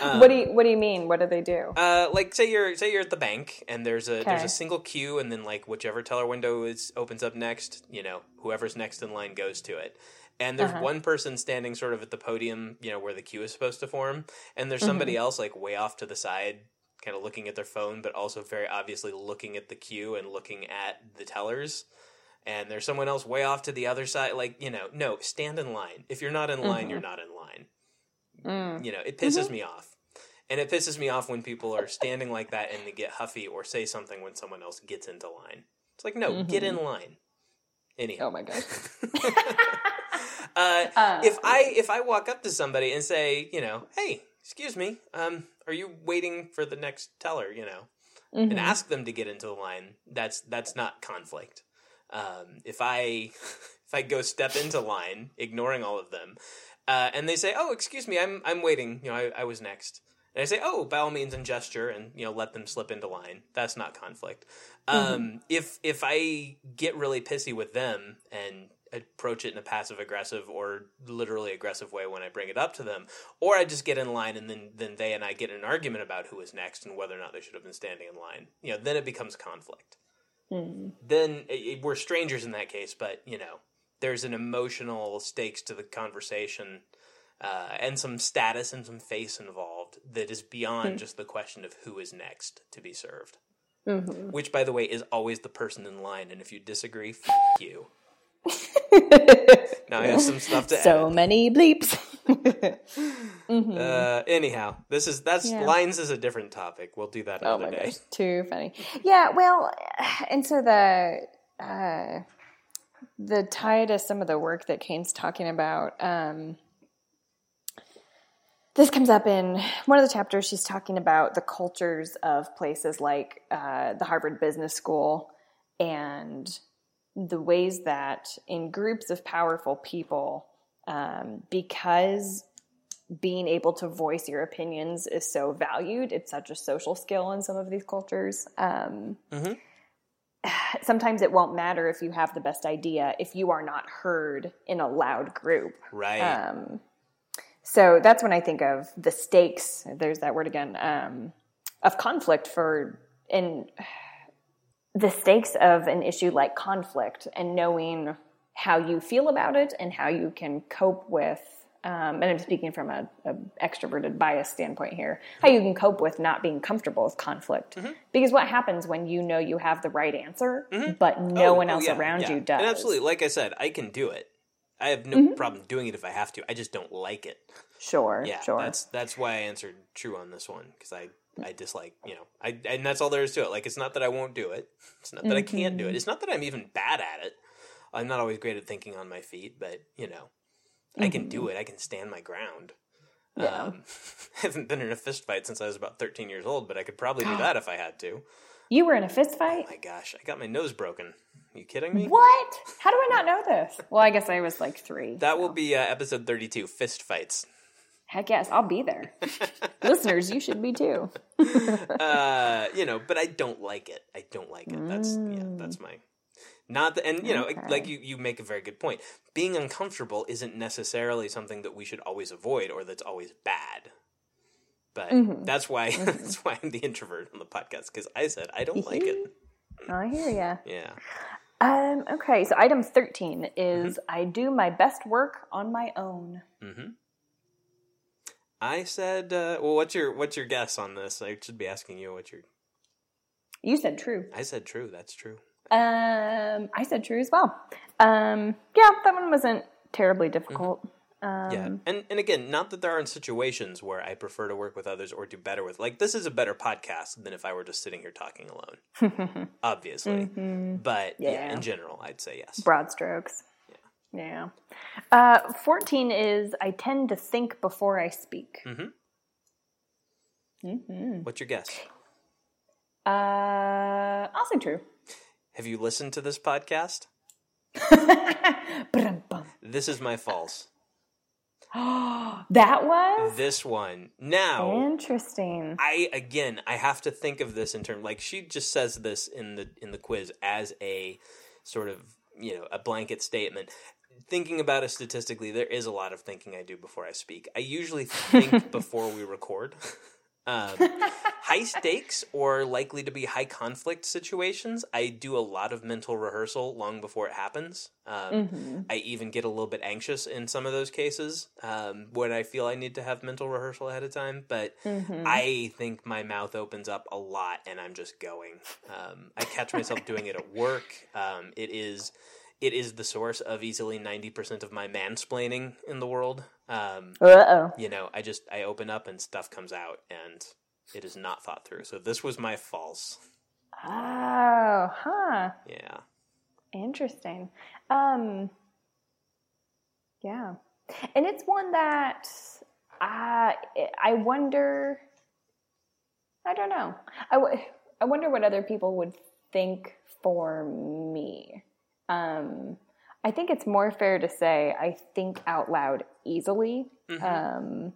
Um, what do you What do you mean? What do they do? uh, like say you're say you're at the bank and there's a there's a single queue and then like whichever teller window is opens up next, you know, whoever's next in line goes to it. And there's Uh-huh. one person standing sort of at the podium, you know, where the queue is supposed to form, and there's somebody Mm-hmm. else like way off to the side, kind of looking at their phone, but also very obviously looking at the queue and looking at the tellers. And there's someone else way off to the other side, like you know, no, stand in line. If you're not in line, you're not in line Mm. you know, it pisses me off. And it pisses me off when people are standing like that and they get huffy or say something when someone else gets into line. It's like, no, get in line. Anyhow. Oh my god. <laughs> <laughs> <laughs> uh, Uh, if I if I walk up to somebody and say, you know, hey, excuse me, um, are you waiting for the next teller? You know, Mm-hmm. and ask them to get into the line. That's that's not conflict. Um, if I <laughs> if I go step into line, ignoring all of them, uh, and they say, "Oh, excuse me, I'm I'm waiting," you know, I, I was next. And I say, "Oh, by all means," and gesture, and you know, let them slip into line. That's not conflict. Um, if if I get really pissy with them and approach it in a passive aggressive or literally aggressive way when I bring it up to them, or I just get in line and then then they and I get in an argument about who is next and whether or not they should have been standing in line. You know, then it becomes conflict. Then it, it- we're strangers in that case, but you know, there's an emotional stakes to the conversation. Uh, and some status and some face involved that is beyond just the question of who is next to be served. Mm-hmm. Which, by the way, is always the person in line. And if you disagree, f- you. <laughs> now I have some stuff to so many bleeps. add. <laughs> Uh, anyhow, this is that's Yeah. lines is a different topic. We'll do that Oh another my day. gosh, too funny. Yeah, well, <sighs> and so the uh, the tie to some of the work that Cain's talking about. Um, this comes up in one of the chapters. She's talking about the cultures of places like uh, the Harvard Business School and the ways that in groups of powerful people, um, because being able to voice your opinions is so valued. It's such a social skill in some of these cultures. Um, Mhm. Sometimes it won't matter if you have the best idea if you are not heard in a loud group. Right. Um, so that's when I think of the stakes. There's that word again um, of conflict for in the stakes of an issue like conflict and knowing how you feel about it and how you can cope with. Um, and I'm speaking from a, a extroverted bias standpoint here. How you can cope with not being comfortable with conflict, mm-hmm. because what happens when you know you have the right answer, mm-hmm. but no Oh, one oh, else yeah, around yeah. you does? And absolutely, like I said, I can do it. I have no mm-hmm. problem doing it if I have to. I just don't like it. Sure, Yeah, sure. that's that's why I answered true on this one because I I dislike you know I and that's all there is to it. Like it's not that I won't do it. It's not that I can't do it. It's not that I'm even bad at it. I'm not always great at thinking on my feet, but you know, I can do it. I can stand my ground. Yeah. Um, <laughs> haven't been in a fist fight since I was about 13 years old, but I could probably do <gasps> that if I had to. you were in a fist fight. My gosh, I got my nose broken. Are you kidding me? What? How do I not know this? Well, I guess I was like three. That will be uh, episode 32, fist fights. Heck yes, I'll be there. <laughs> Listeners, you should be too. <laughs> uh, you know, but I don't like it. I don't like it. That's yeah, that's my not the, and you know, like- Okay. like you you make a very good point. Being uncomfortable isn't necessarily something that we should always avoid or that's always bad. But that's why <laughs> that's why I'm the introvert on the podcast because I said I don't like it. I hear ya. Yeah. Um, okay, so item 13 is Mm-hmm. I do my best work on my own. I said, uh, well, what's your what's your guess on this? I should be asking you what your. You said true. I said true. That's true. Um, I said true as well. Um, yeah, that one wasn't terribly difficult. Um, Mm-hmm. Yeah, and and again, not that there aren't situations where I prefer to work with others or do better with. Like this is a better podcast than if I were just sitting here talking alone. <laughs> Obviously, but yeah. Yeah. in general, I'd say yes. broad strokes. Yeah. Uh, 14 is I tend to think before I speak. Mhm. Mm-hmm. What's your guess? Uh, I'll say true. Have you listened to this podcast? <laughs> this is my false. <gasps> that was this one. Now, interesting. I again, I have to think of this in terms like she just says this in the in the quiz as a sort of you know a blanket statement. Thinking about it statistically, there is a lot of thinking I do before I speak. I usually think <laughs> before we record. <laughs> Um, high stakes or likely to be high conflict situations, I do a lot of mental rehearsal long before it happens. Um, mm-hmm. I even get a little bit anxious in some of those cases um, when I feel I need to have mental rehearsal ahead of time. But mm-hmm. I think my mouth opens up a lot and I'm just going. Um, I catch myself doing it at work. Um, it is it is the source of easily 90% of my mansplaining in the world. Um, Uh-oh. You know, I just, I open up and stuff comes out and it is not thought through. So this was my false. Oh, huh. Yeah. Interesting. Um, yeah. And it's one that I, I wonder, I don't know. I, w- I wonder what other people would think for me. Um, I think it's more fair to say I think out loud easily. Mm-hmm. Um,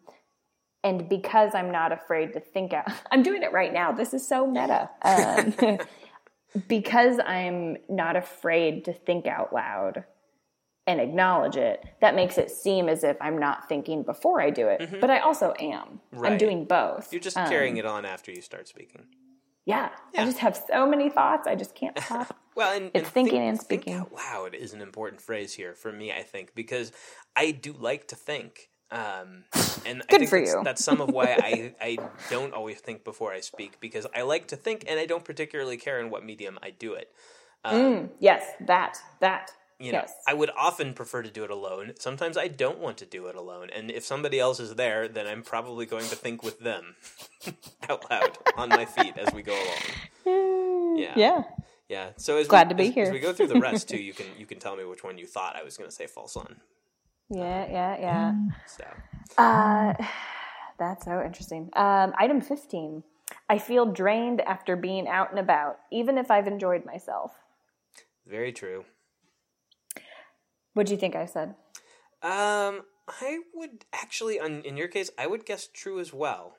and because I'm not afraid to think out, <laughs> I'm doing it right now. This is so meta. Um, <laughs> because I'm not afraid to think out loud and acknowledge it, that makes it seem as if I'm not thinking before I do it. Mm-hmm. But I also am. Right. I'm doing both. You're just carrying um, it on after you start speaking. Yeah, yeah, I just have so many thoughts. I just can't <laughs> stop. well, and, it's and thinking think, and speaking. Think out loud is an important phrase here for me. I think because I do like to think. Um, and Good I think for that's, you. that's some of why I, <laughs> I don't always think before I speak because I like to think and I don't particularly care in what medium I do it. Um, mm, yes, that that you know, yes. I would often prefer to do it alone. Sometimes I don't want to do it alone. And if somebody else is there, then I'm probably going to think with them <laughs> out loud on my feet as we go along. <laughs> Yeah. Yeah. Yeah. So as glad we, to be as, here. As we go through the rest too, <laughs> you can you can tell me which one you thought I was going to say false on. Yeah, yeah, yeah. So. Uh, <sighs> that's so interesting. Um, item 15. I feel drained after being out and about, even if I've enjoyed myself. Very true. What do you think I said? Um, I would actually, in your case, I would guess true as well.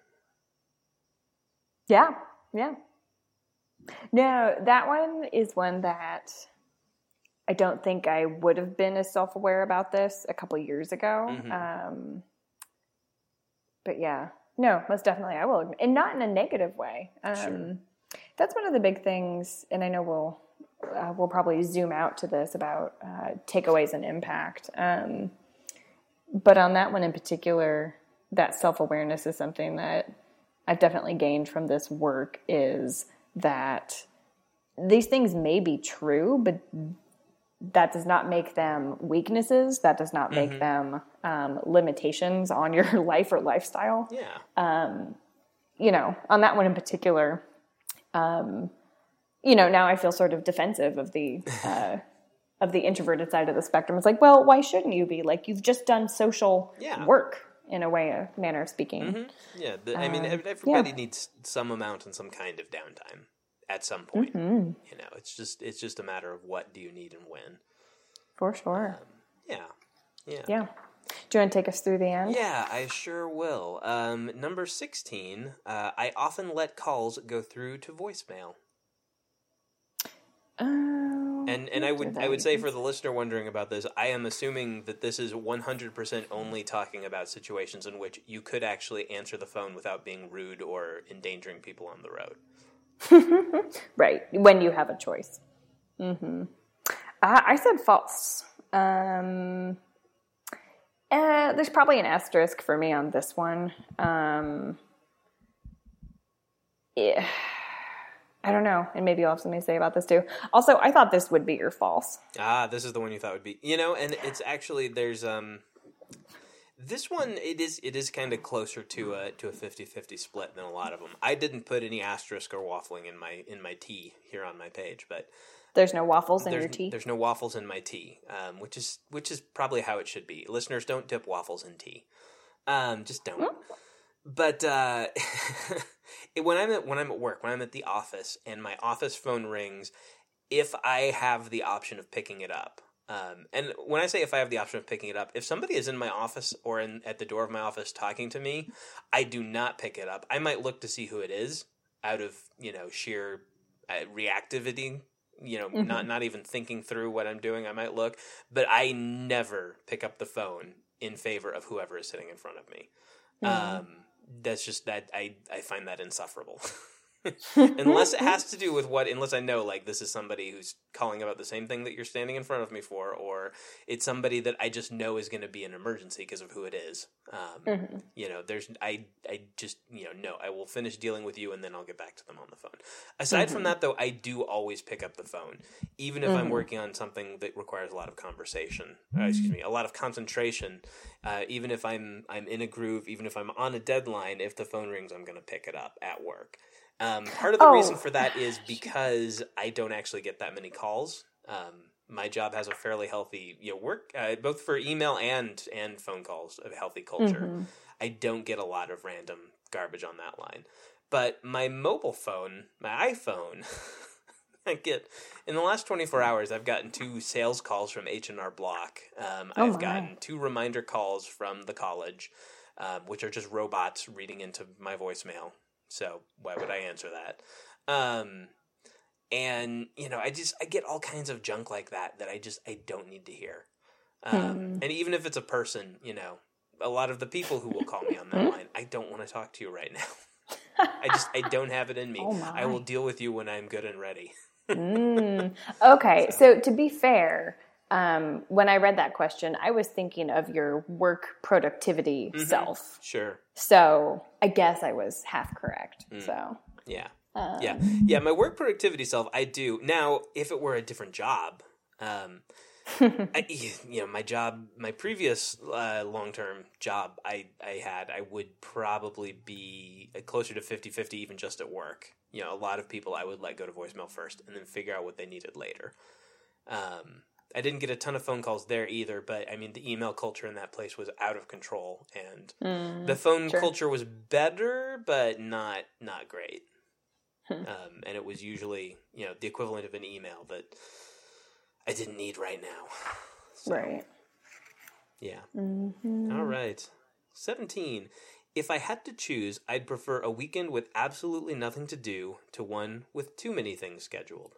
Yeah, yeah. No, that one is one that I don't think I would have been as self aware about this a couple years ago. Mm-hmm. Um, but yeah, no, most definitely I will, and not in a negative way. Um, sure. That's one of the big things, and I know we'll uh, we'll probably zoom out to this about uh, takeaways and impact. Um, but on that one in particular, that self awareness is something that I've definitely gained from this work is that these things may be true, but that does not make them weaknesses. That does not make mm-hmm. them um, limitations on your <laughs> life or lifestyle. Yeah. Um, you know, on that one in particular, um, you know, now I feel sort of defensive of the <laughs> uh, of the introverted side of the spectrum. It's like, well, why shouldn't you be? Like, you've just done social yeah. work in a way, a manner of speaking. Mm-hmm. Yeah, the, I mean, uh, everybody yeah. needs some amount and some kind of downtime at some point. Mm-hmm. You know, it's just it's just a matter of what do you need and when. For sure. Um, yeah. Yeah. Yeah. Do you want to take us through the end? Yeah, I sure will. Um, number 16, uh, I often let calls go through to voicemail. Oh, and and I would I would say for the listener wondering about this, I am assuming that this is 100% only talking about situations in which you could actually answer the phone without being rude or endangering people on the road. <laughs> right, when you have a choice. Mm-hmm. Uh, I said false. Um, uh, there's probably an asterisk for me on this one. Um, yeah. I don't know, and maybe you'll have something to say about this too. Also, I thought this would be your false. Ah, this is the one you thought would be. You know, and it's actually there's um this one it is it is kind of closer to a to a 50-50 split than a lot of them. I didn't put any asterisk or waffling in my in my tea here on my page, but there's no waffles in your tea. There's no waffles in my tea, um, which is which is probably how it should be. Listeners, don't dip waffles in tea. Um, just don't. Mm. But uh, <laughs> when I'm at when I'm at work, when I'm at the office, and my office phone rings, if I have the option of picking it up, Um, and when I say if I have the option of picking it up, if somebody is in my office or in at the door of my office talking to me, I do not pick it up. I might look to see who it is out of you know sheer uh, reactivity. You know, mm-hmm. not not even thinking through what I'm doing. I might look, but I never pick up the phone in favor of whoever is sitting in front of me. Mm-hmm. Um, that's just that I I find that insufferable. <laughs> unless it <laughs> has to do with what unless i know like this is somebody who's calling about the same thing that you're standing in front of me for or it's somebody that i just know is going to be an emergency because of who it is um, mm-hmm. you know there's i i just you know no i will finish dealing with you and then i'll get back to them on the phone aside mm-hmm. from that though i do always pick up the phone even if mm-hmm. i'm working on something that requires a lot of conversation uh, excuse me a lot of concentration uh, even if i'm i'm in a groove even if i'm on a deadline if the phone rings i'm going to pick it up at work um, part of the oh. reason for that is because I don't actually get that many calls. Um, my job has a fairly healthy you know work uh, both for email and and phone calls of healthy culture. Mm-hmm. I don't get a lot of random garbage on that line. But my mobile phone, my iPhone, <laughs> I get in the last 24 hours I've gotten two sales calls from H&R Block. Um, oh I've my. gotten two reminder calls from the college, uh, which are just robots reading into my voicemail. So why would I answer that? Um, and you know, I just I get all kinds of junk like that that I just I don't need to hear. Um, hmm. And even if it's a person, you know, a lot of the people who will call me on that line, I don't want to talk to you right now. I just I don't have it in me. <laughs> Oh I will deal with you when I'm good and ready. mm. Okay, <laughs> so. so to be fair, um, when I read that question, I was thinking of your work productivity mm-hmm. self. Sure. So I guess I was half correct. Mm. So yeah, um, yeah, yeah. My work productivity self, I do now. If it were a different job, um, <laughs> I, you know, my job, my previous uh, long term job I, I had, I would probably be closer to 50 50 even just at work. You know, a lot of people I would let go to voicemail first and then figure out what they needed later. Um, I didn't get a ton of phone calls there either, but I mean the email culture in that place was out of control, and mm, the phone sure. culture was better, but not not great. Hmm. um, and it was usually you know the equivalent of an email that I didn't need right now. <sighs> So, right. Yeah. Mm-hmm. All right. Seventeen. If I had to choose, I'd prefer a weekend with absolutely nothing to do to one with too many things scheduled.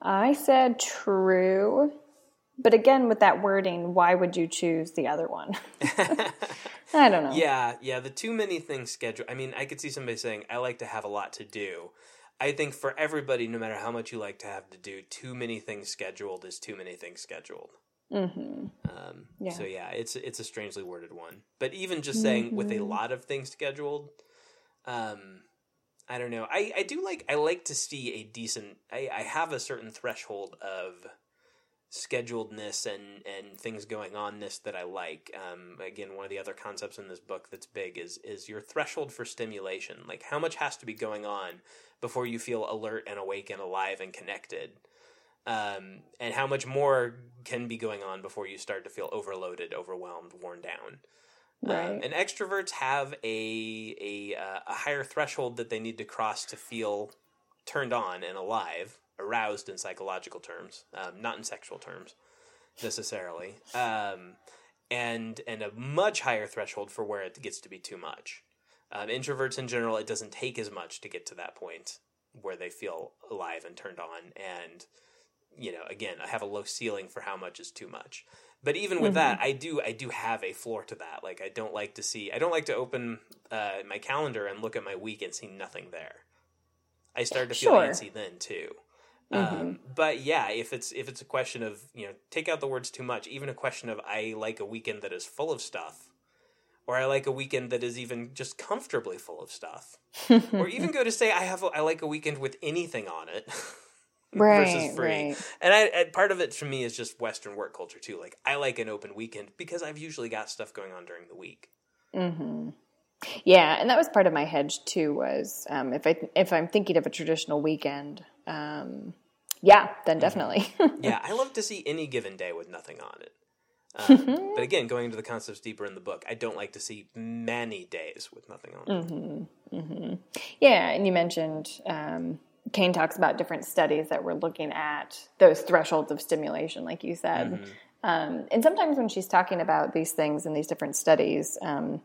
I said true. But again, with that wording, why would you choose the other one? <laughs> I don't know. Yeah, yeah. The too many things schedule. I mean, I could see somebody saying, I like to have a lot to do. I think for everybody, no matter how much you like to have to do, too many things scheduled is too many things scheduled. Mm-hmm. Um, yeah. So yeah, it's it's a strangely worded one. But even just saying mm-hmm. with a mm-hmm. lot of things scheduled, um, I don't know. I, I do like I like to see a decent. I, I have a certain threshold of scheduledness and and things going on this that I like. Um, again, one of the other concepts in this book that's big is is your threshold for stimulation. Like how much has to be going on before you feel alert and awake and alive and connected. Um, and how much more can be going on before you start to feel overloaded, overwhelmed, worn down. Um, right. Um, and extroverts have a a, uh, a higher threshold that they need to cross to feel turned on and alive, aroused in psychological terms, um, not in sexual terms necessarily, um, and and a much higher threshold for where it gets to be too much. Um, introverts in general, it doesn't take as much to get to that point where they feel alive and turned on, and you know, again, I have a low ceiling for how much is too much. But even with mm-hmm. that, I do I do have a floor to that. Like I don't like to see I don't like to open uh, my calendar and look at my week and see nothing there. I start to feel sure. antsy then too. Mm-hmm. Um, but yeah, if it's if it's a question of you know take out the words too much, even a question of I like a weekend that is full of stuff, or I like a weekend that is even just comfortably full of stuff, or even <laughs> go to say I have a, I like a weekend with anything on it. <laughs> right, versus free. Right. And I, and part of it for me is just Western work culture too. Like I like an open weekend because I've usually got stuff going on during the week. Mm-hmm. Yeah, and that was part of my hedge too. Was um, if I if I'm thinking of a traditional weekend, um, yeah, then mm-hmm. definitely. <laughs> yeah, I love to see any given day with nothing on it. Um, but again, going into the concepts deeper in the book, I don't like to see many days with nothing on. Mm-hmm. Mm-hmm. Yeah, and you mentioned um, Cain talks about different studies that were looking at those thresholds of stimulation, like you said. Mm-hmm. Um, and sometimes when she's talking about these things in these different studies, um,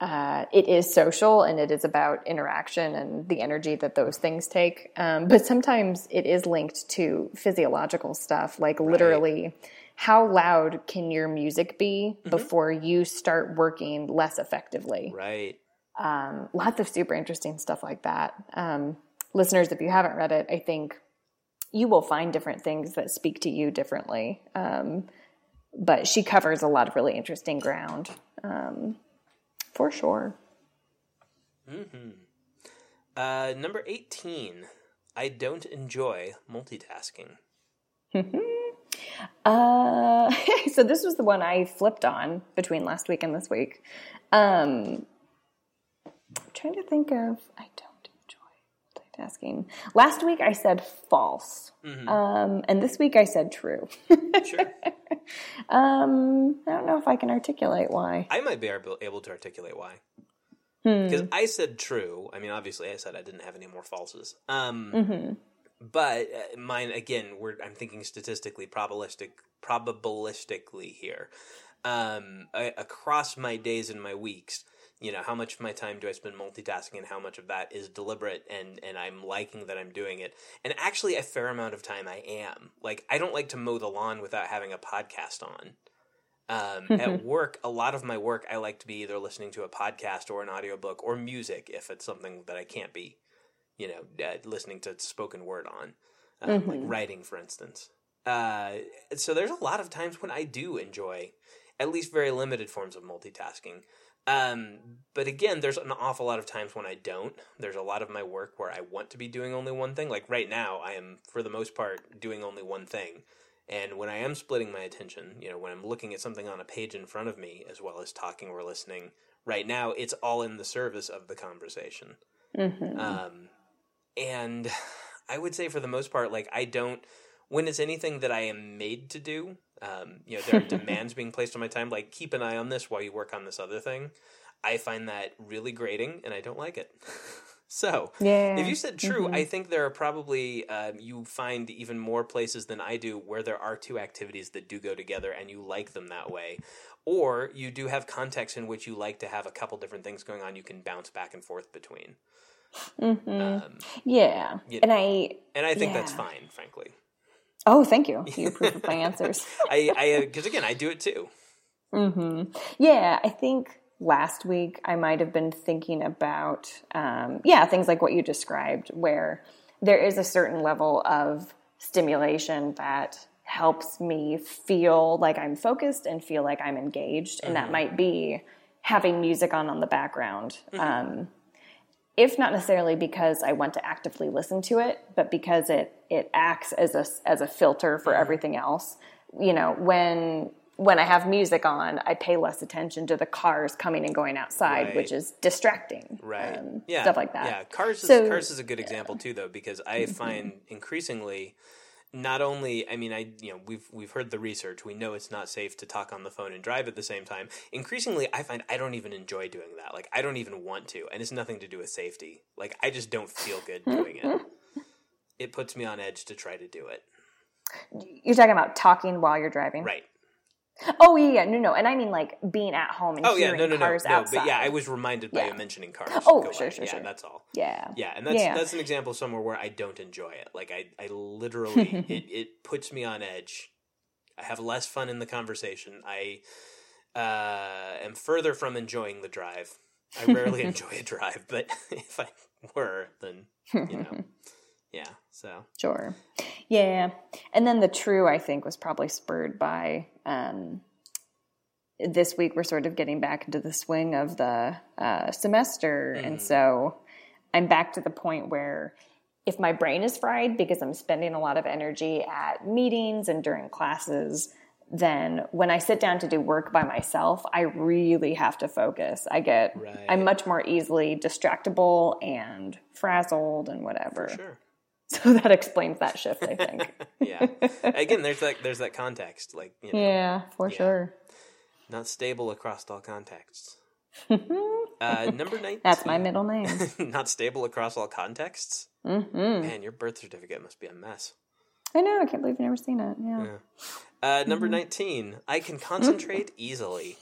uh, it is social and it is about interaction and the energy that those things take. Um, but sometimes it is linked to physiological stuff, like right. literally how loud can your music be mm-hmm. before you start working less effectively? Right. Um, lots of super interesting stuff like that. Listeners, if you haven't read it, I think you will find different things that speak to you differently. Um, but she covers a lot of really interesting ground. Um, for sure. Mm-hmm. Uh, number 18. I don't enjoy multitasking. <laughs> uh, <laughs> so this was the one I flipped on between last week and this week. Um, I'm trying to think of. I don't multitasking. Last week I said false, mm-hmm. um, and this week I said true. sure. <laughs> Um, I don't know if I can articulate why. I might be able to articulate why. Because hmm. I said true. I mean, obviously, I said I didn't have any more falses. Um, mm-hmm. But uh, mine again. We're, I'm thinking statistically, probabilistic, probabilistically here. Um, I, across my days and my weeks, you know how much of my time do i spend multitasking and how much of that is deliberate and and i'm liking that i'm doing it. And actually a fair amount of time i am. Like i don't like to mow the lawn without having a podcast on. Um, <laughs> at work a lot of my work i like to be either listening to a podcast or an audiobook or music if it's something that i can't be you know uh, listening to spoken word on um, mm-hmm. like writing for instance. Uh, so there's a lot of times when i do enjoy at least very limited forms of multitasking um, but again, there's an awful lot of times when I don't. There's a lot of my work where I want to be doing only one thing. Like right now, I am, for the most part, doing only one thing. And when I am splitting my attention, you know, when I'm looking at something on a page in front of me, as well as talking or listening, right now, it's all in the service of the conversation. Mm-hmm. Um, and <sighs> I would say, for the most part, like, I don't, when it's anything that I am made to do, um, you know, there are <laughs> demands being placed on my time, like keep an eye on this while you work on this other thing. I find that really grating, and I don't like it. <laughs> so, yeah. if you said true, mm-hmm. I think there are probably uh, you find even more places than I do where there are two activities that do go together, and you like them that way. Or you do have context in which you like to have a couple different things going on. You can bounce back and forth between. Mm-hmm. Um, yeah, you know, and I and I think yeah. that's fine, frankly. Oh, thank you. You <laughs> approve of my answers. I, I, because again, I do it too. Hmm. Yeah, I think last week I might have been thinking about, um, yeah, things like what you described, where there is a certain level of stimulation that helps me feel like I'm focused and feel like I'm engaged, and mm-hmm. that might be having music on on the background. Mm-hmm. Um, if not necessarily because I want to actively listen to it, but because it it acts as a as a filter for everything else. You know, when when I have music on, I pay less attention to the cars coming and going outside, right. which is distracting. Right. Um, yeah. Stuff like that. Yeah. Cars is, so, cars is a good example too, though, because I <laughs> mm-hmm. find increasingly not only I mean I you know we've we've heard the research. We know it's not safe to talk on the phone and drive at the same time. Increasingly I find I don't even enjoy doing that. Like I don't even want to and it's nothing to do with safety. Like I just don't feel good doing it. <laughs> It puts me on edge to try to do it. You're talking about talking while you're driving? Right Oh yeah, no, no, and I mean like being at home and oh, hearing yeah, no, no, cars no, no, outside. But yeah, I was reminded by yeah. you mentioning cars. Oh, sure, sure, yeah, sure. that's all. Yeah, yeah, and that's yeah. that's an example somewhere where I don't enjoy it. Like I, I literally, <laughs> it, it puts me on edge. I have less fun in the conversation. I uh, am further from enjoying the drive. I rarely <laughs> enjoy a drive, but <laughs> if I were, then you know. Yeah, so. Sure. Yeah. And then the true, I think, was probably spurred by um, this week we're sort of getting back into the swing of the uh, semester. Mm. And mm-hmm. so I'm back to the point where if my brain is fried because I'm spending a lot of energy at meetings and during classes, then when I sit down to do work by myself, I really have to focus. I get, right. I'm much more easily distractible and frazzled and whatever. Sure. <laughs> So that explains that shift, I think. <laughs> yeah. Again, there's that there's that context, like you know, yeah, for yeah. sure. Not stable across all contexts. <laughs> uh, number 19. That's my middle name. Not stable across all contexts. hmm Man, your birth certificate must be a mess. I know. I can't believe you've never seen it. Yeah. Yeah. Uh, number Mm-hmm. 19. I can concentrate easily.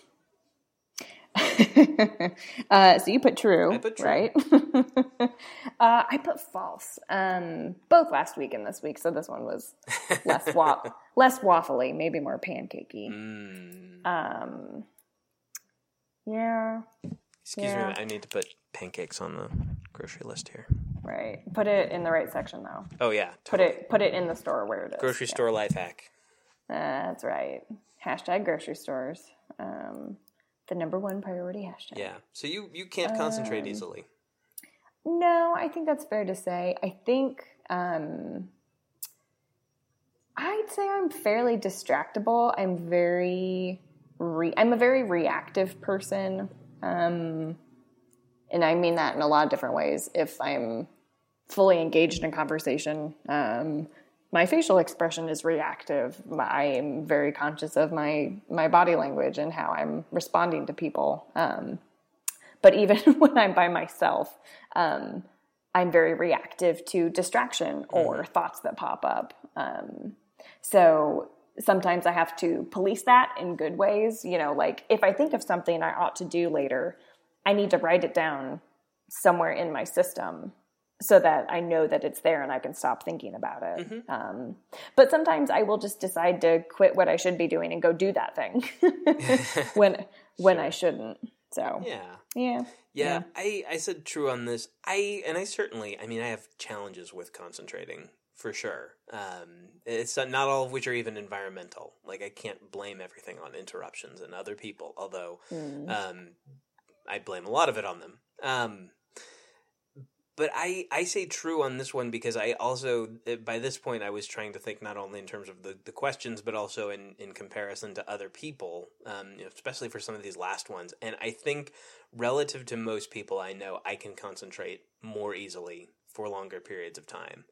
<laughs> uh, so you put true, I put true. right? <laughs> uh, I put false. Um, both last week and this week, so this one was <laughs> less wa- less waffly, maybe more pancakey. Mm. Um, yeah, Excuse Yeah. me, I need to put pancakes on the grocery list here. right. Put it in the right section though. Oh, yeah. Put it put it in the store where it is. Grocery Yeah. store life hack. That's right. Hashtag grocery stores. Um, the number one priority hashtag. Yeah. So you, you can't concentrate Um, easily. No, I think that's fair to say. I think um, I'd say I'm fairly distractible. I'm very re- I'm a very reactive person, um, and I mean that in a lot of different ways. If I'm fully engaged in a conversation, um, my facial expression is reactive. I am very conscious of my my body language and how I'm responding to people. Um, but even <laughs> when I'm by myself, um, I'm very reactive to distraction or thoughts that pop up. Um, so sometimes I have to police that in good ways. You know, like if I think of something I ought to do later, I need to write it down somewhere in my system so that I know that it's there and I can stop thinking about it. Um, but sometimes I will just decide to quit what I should be doing and go do that thing <laughs> when <laughs> when I shouldn't. So Yeah. yeah. Yeah, I, I said true on this. I and I certainly, I mean, I have challenges with concentrating for sure. Um, it's not, not all of which are even environmental. Like I can't blame everything on interruptions and other people, although Mm. um, I blame a lot of it on them. Um, but I, I say true on this one because I also uh, by this point I was trying to think not only in terms of the, the questions but also in, in comparison to other people, um, you know, especially for some of these last ones. And I think relative to most people I know, I can concentrate more easily for longer periods of time.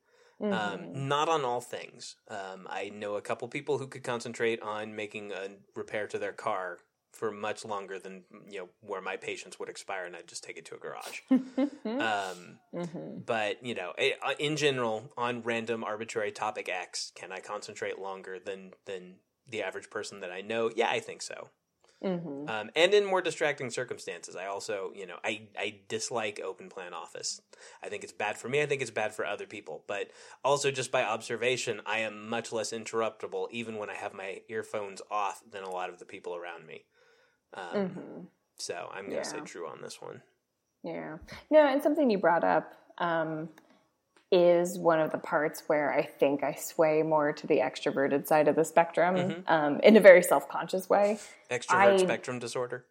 Mm-hmm. Um, not on all things. Um, I know a couple people who could concentrate on making a repair to their car for much longer than you know where my patience would expire, and I'd just take it to a garage. <laughs> um, Mm-hmm. but you know, uh, in general, on random arbitrary topic X, can I concentrate longer than than the average person that I know? Yeah, I think so. Mm-hmm. Um, and in more distracting circumstances, I also, you know, I, I dislike open plan office. I think it's bad for me. I think it's bad for other people. But also, just by observation, I am much less interruptible, even when I have my earphones off, than a lot of the people around me. Um, Mm-hmm. So I'm going to say Yeah. true on this one. Yeah. No, and something you brought up um, is one of the parts where I think I sway more to the extroverted side of the spectrum Mm-hmm. um, in a very self conscious way. Extrovert I- spectrum disorder.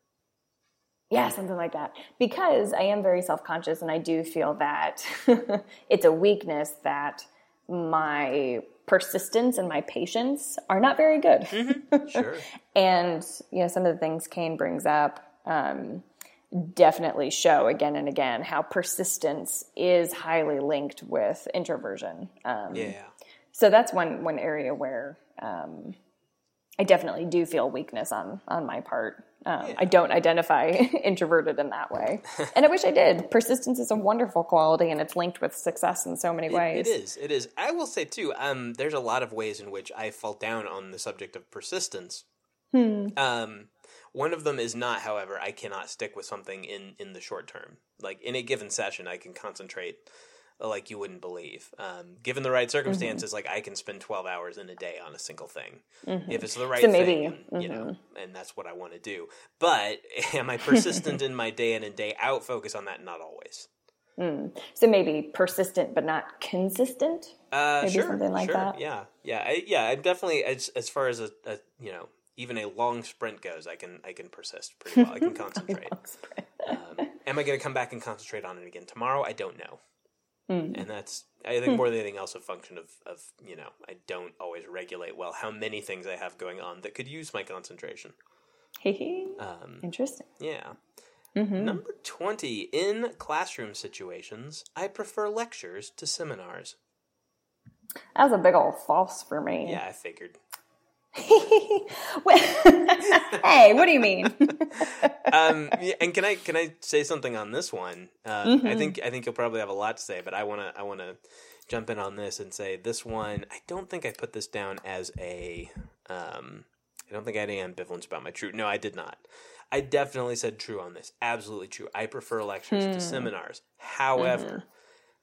Yeah, something like that. Because I am very self conscious and I do feel that <laughs> it's a weakness that my persistence and my patience are not very good. <laughs> Sure. and you know some of the things Cain brings up um, definitely show again and again how persistence is highly linked with introversion. Um, yeah. So that's one one area where um, I definitely do feel weakness on on my part. Um, I don't identify <laughs> introverted in that way, <laughs> and I wish I did. Persistence is a wonderful quality, and it's linked with success in so many ways. It is. It is. I will say too. Um, there's a lot of ways in which I fall down on the subject of persistence. Um, one of them is not, however, I cannot stick with something in in the short term. Like in a given session, I can concentrate like you wouldn't believe. Um, given the right circumstances, like I can spend twelve hours in a day on a single thing if it's the right So maybe- thing, you know, and that's what I want to do. But <laughs> am I persistent in my day in and day out focus on that? Not always. <laughs> So maybe persistent but not consistent. Uh, Maybe sure, something like sure. that. Yeah, yeah, I, yeah. I'm definitely as as far as a, a you know even a long sprint goes, I can I can persist pretty well. I can <laughs> concentrate. um, am I going to come back and concentrate on it again tomorrow? I don't know. Hmm. And that's I think more than anything else a function of of you know I don't always regulate well how many things I have going on that could use my concentration. Um, Interesting. yeah. Mm-hmm. Number 20. In classroom situations, I prefer lectures to seminars. That was a big old false for me. Yeah, I figured. <laughs> <laughs> hey, what do you mean? <laughs> um, and can I can I say something on this one? Um, mm-hmm. I think I think you'll probably have a lot to say, but I wanna I wanna jump in on this and say this one. I don't think I put this down as a. Um, I don't think I had any ambivalence about my true. No, I did not. I definitely said true on this. Absolutely true. I prefer lectures hmm. to seminars. However. Mm-hmm.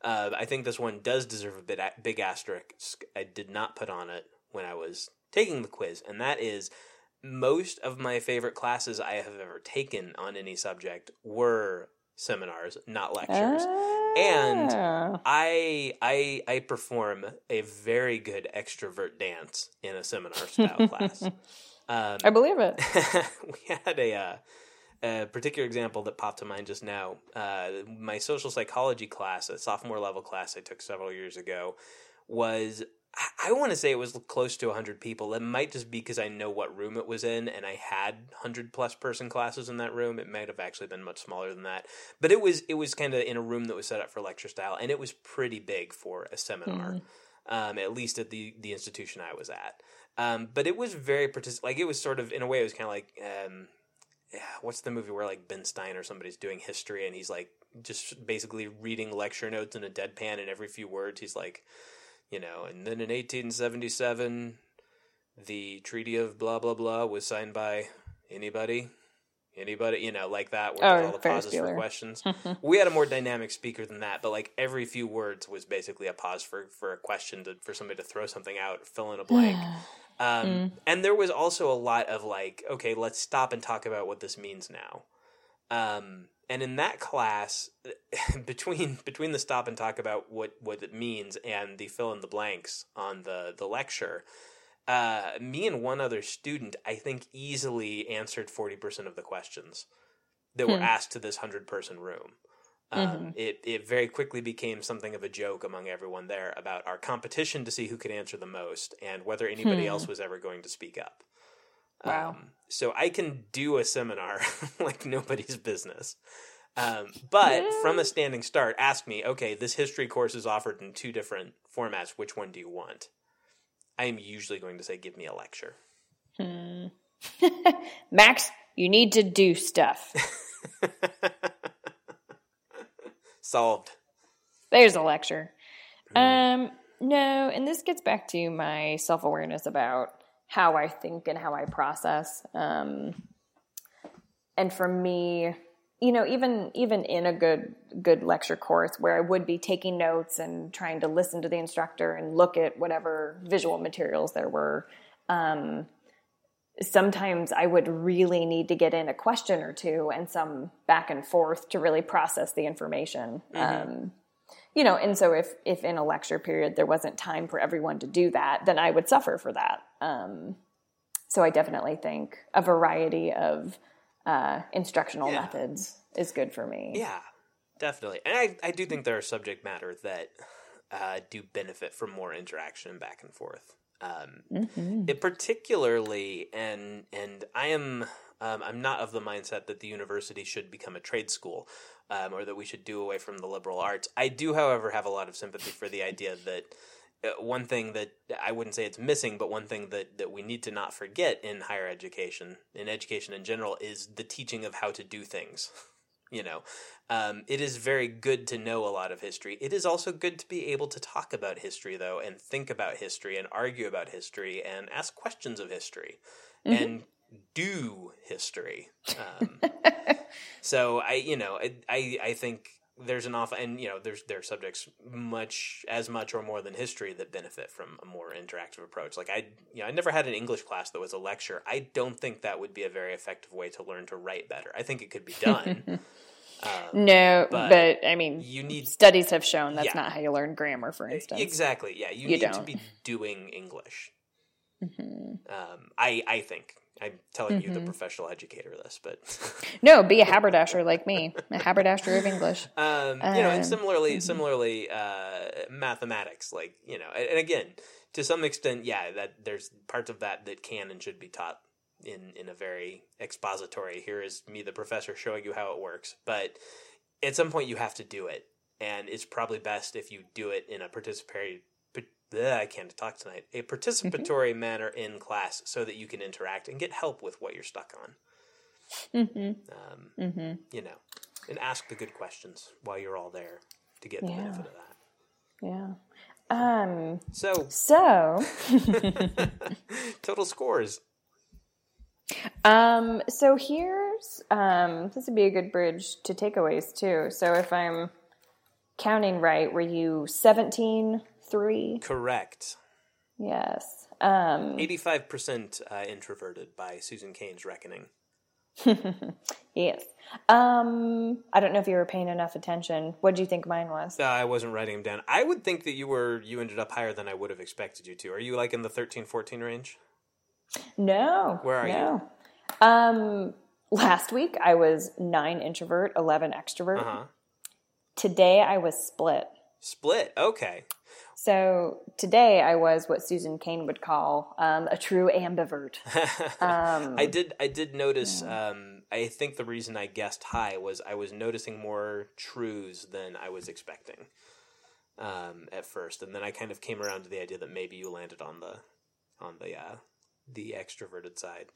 Uh, I think this one does deserve a bit big asterisk. I did not put on it when I was taking the quiz, and that is most of my favorite classes I have ever taken on any subject were seminars, not lectures. And ah. I I I perform a very good extrovert dance in a seminar style class. <laughs> Um, I believe it. <laughs> we had a, uh, a particular example that popped to mind just now. Uh, my social psychology class, a sophomore level class I took several years ago, was I want to say it was close to 100 people. It might just be because I know what room it was in and I had 100 plus person classes in that room. It might have actually been much smaller than that. But it was it was kind of in a room that was set up for lecture style and it was pretty big for a seminar. Mm. Um, at least at the the institution I was at. Um, but it was very partic- like it was sort of in a way it was kind of like um, yeah, what's the movie where like Ben Stein or somebody's doing history and he's like just basically reading lecture notes in a deadpan and every few words he's like you know, and then in 1877, the Treaty of blah blah blah was signed by anybody, anybody, you know, like that, with oh, all the pauses for questions. <laughs> we had a more dynamic speaker than that, but like every few words was basically a pause for for a question to for somebody to throw something out, fill in a blank. <sighs> Um, mm. And there was also a lot of like, okay, let's stop and talk about what this means now. Um, and in that class <laughs> between between the stop and talk about what what it means and the fill in the blanks on the the lecture uh, me and one other student i think easily answered 40% of the questions that hmm. were asked to this 100 person room um, mm-hmm. it, it very quickly became something of a joke among everyone there about our competition to see who could answer the most and whether anybody hmm. else was ever going to speak up Wow. Um, so I can do a seminar <laughs> like nobody's business. Um, but from a standing start, ask me, okay, this history course is offered in two different formats. Which one do you want? I am usually going to say, give me a lecture. Hmm. <laughs> Max, you need to do stuff. <laughs> Solved. There's a lecture. Mm. Um, no, and this gets back to my self awareness about how I think and how I process. Um, and for me, you know, even even in a good good lecture course where I would be taking notes and trying to listen to the instructor and look at whatever visual materials there were, um, sometimes I would really need to get in a question or two and some back and forth to really process the information. Mm-hmm. Um, you know and so if if in a lecture period there wasn't time for everyone to do that then i would suffer for that um, so i definitely think a variety of uh, instructional yeah. methods is good for me yeah definitely and i, I do think there are subject matter that uh, do benefit from more interaction back and forth um, mm-hmm. it particularly and and i am um, i'm not of the mindset that the university should become a trade school um, or that we should do away from the liberal arts. I do, however, have a lot of sympathy for the idea that uh, one thing that I wouldn't say it's missing, but one thing that, that we need to not forget in higher education, in education in general, is the teaching of how to do things. <laughs> you know, um, it is very good to know a lot of history. It is also good to be able to talk about history, though, and think about history, and argue about history, and ask questions of history, mm-hmm. and do history. Um, <laughs> so I, you know, I, I, I think there's an awful, and you know, there's there are subjects much as much or more than history that benefit from a more interactive approach. Like I, you know, I never had an English class that was a lecture. I don't think that would be a very effective way to learn to write better. I think it could be done. <laughs> Um, no, but, but, I mean, you need studies have shown that's yeah. not how you learn grammar, for instance. Exactly. Yeah, you, you need don't. to be doing English. Mm-hmm. Um, I I think I'm telling mm-hmm. you, the mm-hmm. professional educator, this, but <laughs> no, be a haberdasher like me, a haberdasher of English. <laughs> Um, you know, and similarly, mm-hmm. similarly, uh, mathematics, like you know, and, and, again, to some extent, yeah, that there's parts of that that can and should be taught in in a very expository. Here is me, the professor, showing you how it works, but at some point, you have to do it, and it's probably best if you do it in a participatory bleh, I can't talk tonight. A participatory manner in class so that you can interact and get help with what you're stuck on. Um, You know, and ask the good questions while you're all there to get the Yeah. benefit of that. Yeah. Um, So, so, <laughs> total scores. um, so here's um, this would be a good bridge to takeaways too. So if I'm counting right, were you 17, 3? Correct. Yes. Um, 85% uh, introverted by Susan Cain's reckoning. <laughs> yes. Um, I don't know if you were paying enough attention. What do you think mine was? Uh, I wasn't writing them down. I would think that you were you ended up higher than I would have expected you to. Are you like in the 13 14 range? No. Where are you? no. you? Um, last week I was 9 introvert, 11 extrovert. Uh-huh. Today I was split. Split. Okay. So today I was what Susan Cain would call um, a true ambivert. <laughs> Um, I did I did notice um I think the reason I guessed high was I was noticing more trues than I was expecting. Um at first and then I kind of came around to the idea that maybe you landed on the on the uh the extroverted side.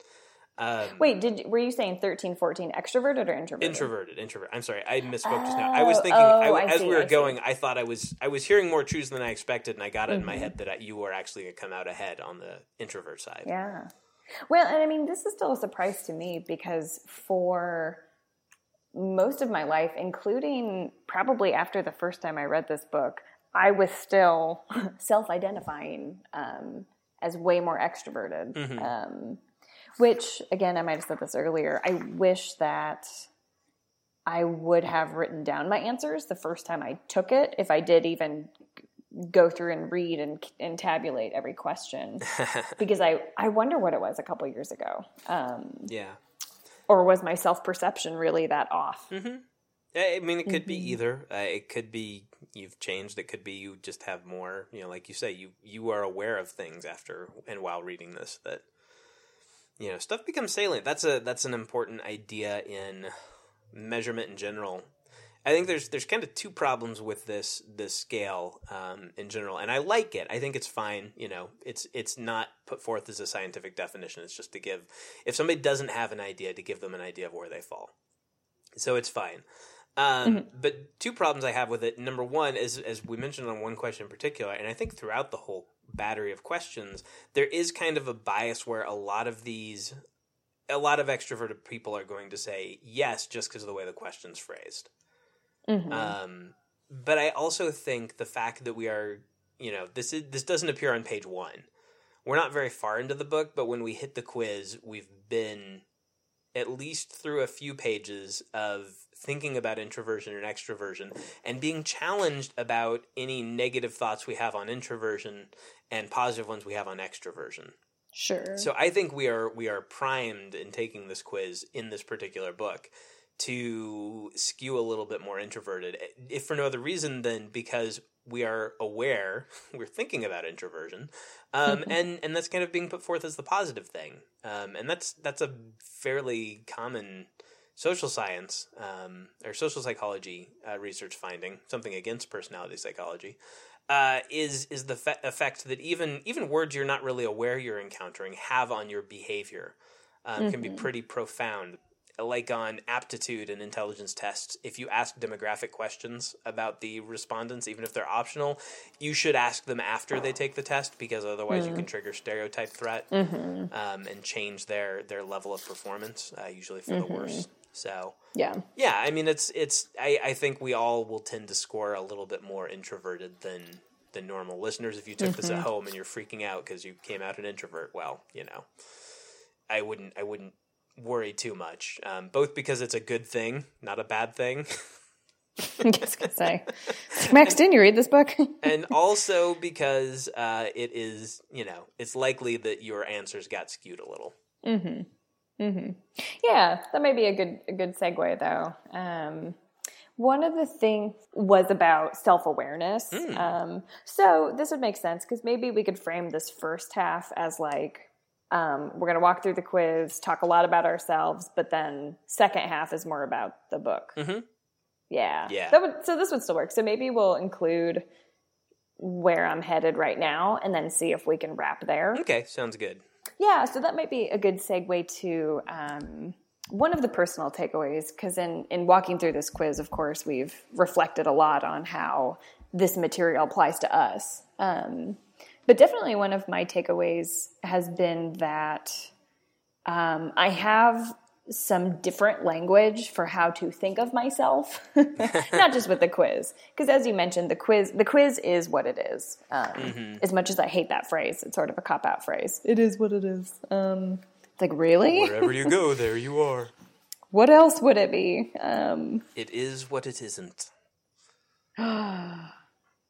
Um Wait, did were you saying 13, 14 extroverted or introverted? Introverted, introvert. I'm sorry, I misspoke just now. I was Oh, thinking, oh, I as see, we were I see. going, I thought I was, I was hearing more truths than I expected, and I got it Mm-hmm. in my head that I, you were actually going to come out ahead on the introvert side. Yeah. Well, and I mean, this is still a surprise to me because for most of my life, including probably after the first time I read this book, I was still <laughs> self identifying um, as way more extroverted. Um, which, again, I might have said this earlier. I wish that I would have written down my answers the first time I took it, if I did even go through and read and, and tabulate every question <laughs> because I, I wonder what it was a couple years ago. Um, Yeah. or was my self perception really that off? I mean, it could Mm-hmm. be either. Uh, it could be you've changed. It could be you just have more. You know, like you say, you you are aware of things after and while reading this that you know stuff becomes salient. That's a that's an important idea in measurement in general. I think there's there's kind of two problems with this this scale um, in general, and I like it. I think it's fine. You know, it's it's not put forth as a scientific definition. It's just to give if somebody doesn't have an idea, to give them an idea of where they fall. So it's fine. Um, But two problems I have with it. Number one is, as we mentioned on one question in particular, and I think throughout the whole battery of questions, there is kind of a bias where a lot of these, a lot of extroverted people are going to say yes just because of the way the question's phrased. Um, but I also think the fact that we are, you know, this is this doesn't appear on page one. We're not very far into the book, but when we hit the quiz, we've been at least through a few pages of thinking about introversion and extroversion and being challenged about any negative thoughts we have on introversion and positive ones we have on extroversion. Sure. So I think we are we are primed in taking this quiz in this particular book to skew a little bit more introverted, if for no other reason than because we are aware <laughs> we're thinking about introversion, um, <laughs> and and that's kind of being put forth as the positive thing, um, and that's that's a fairly common social science um, or social psychology uh, research finding, something against personality psychology, uh, is is the fe- effect that even even words you're not really aware you're encountering have on your behavior um, can be pretty profound. Like on aptitude and intelligence tests, if you ask demographic questions about the respondents, even if they're optional, you should ask them after they take the test because otherwise you can trigger stereotype threat um, and change their their level of performance, uh, usually for the worse. So yeah. yeah, I mean it's it's I, I think we all will tend to score a little bit more introverted than than normal listeners. If you took this at home and you're freaking out because you came out an introvert, well, you know, I wouldn't I wouldn't worry too much. Um, both because it's a good thing, not a bad thing, <laughs> I guess I could say. Max, didn't you read this book? <laughs> and also because uh, it is you know it's likely that your answers got skewed a little. Yeah, that may be a good a good segue though. Um, one of the things was about self awareness. Um, so this would make sense because maybe we could frame this first half as like um, we're going to walk through the quiz, talk a lot about ourselves, but then second half is more about the book. Mhm. Yeah, Yeah. That would, so this would still work. So maybe we'll include where I'm headed right now and then see if we can wrap there. Okay, sounds good. Yeah, so that might be a good segue to um, one of the personal takeaways because in, in walking through this quiz, of course, we've reflected a lot on how this material applies to us. Um, but definitely one of my takeaways has been that um, I have some different language for how to think of myself, <laughs> not just with the quiz. Because as you mentioned, the quiz the quiz is what it is. Um, mm-hmm. As much as I hate that phrase, it's sort of a cop out phrase. It is what it is. Um, it's like really, wherever you go, <laughs> there you are. What else would it be? Um, it is what it isn't. <gasps> now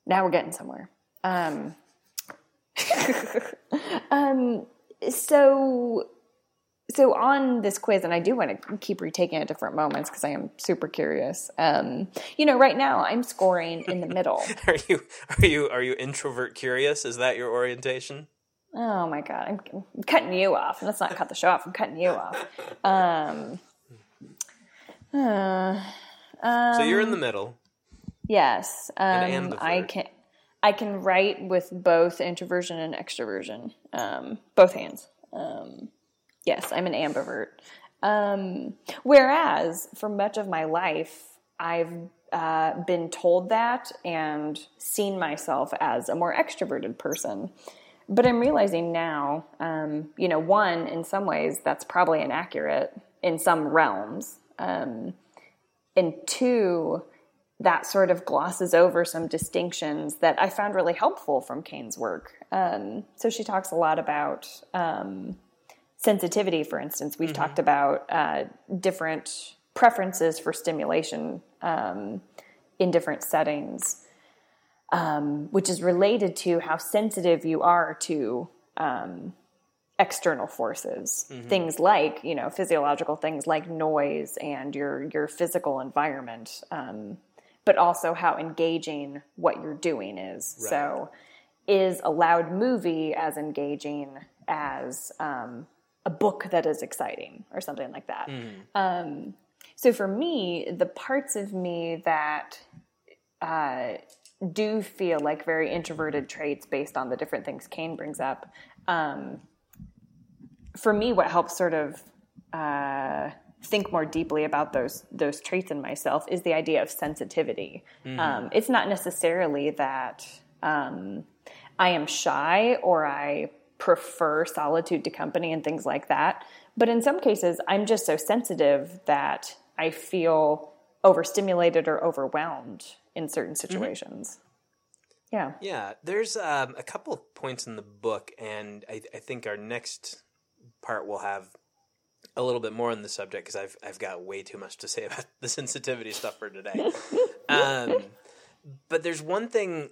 we're getting somewhere. Um, <laughs> um, so so on this quiz, and I do want to keep retaking at different moments because I am super curious. Um, you know, right now I'm scoring in the middle. <laughs> are you are you are you introvert curious? Is that your orientation? Oh my god, I'm, I'm cutting you off. Let's not cut the show off. I'm cutting you off. Um, uh, um, so you're in the middle. Yes, um, I can. I can write with both introversion and extroversion, um, both hands. Um, Yes, I'm an ambivert. Um, whereas for much of my life, I've uh, been told that and seen myself as a more extroverted person. But I'm realizing now, um, you know, one, in some ways, that's probably inaccurate in some realms. Um, and two, that sort of glosses over some distinctions that I found really helpful from Cain's work. Um, so she talks a lot about um, sensitivity, for instance, we've mm-hmm. talked about uh, different preferences for stimulation um, in different settings, um, which is related to how sensitive you are to um, external forces, mm-hmm. things like you know physiological things like noise and your your physical environment, um, but also how engaging what you're doing is. Right. So, is a loud movie as engaging as um, a book that is exciting or something like that. Mm. Um, so for me, the parts of me that uh, do feel like very introverted traits based on the different things Cain brings up, um, for me, what helps sort of uh, think more deeply about those those traits in myself is the idea of sensitivity. Mm-hmm. Um, it's not necessarily that um, I am shy or I prefer solitude to company and things like that. But in some cases, I'm just so sensitive that I feel overstimulated or overwhelmed in certain mm-hmm. situations. Mm-hmm. Yeah. Yeah. There's um, a couple of points in the book, and I, I, think our next part will have a little bit more on the subject because I've I've got way too much to say <laughs> about the sensitivity stuff for today. <laughs> um, but there's one thing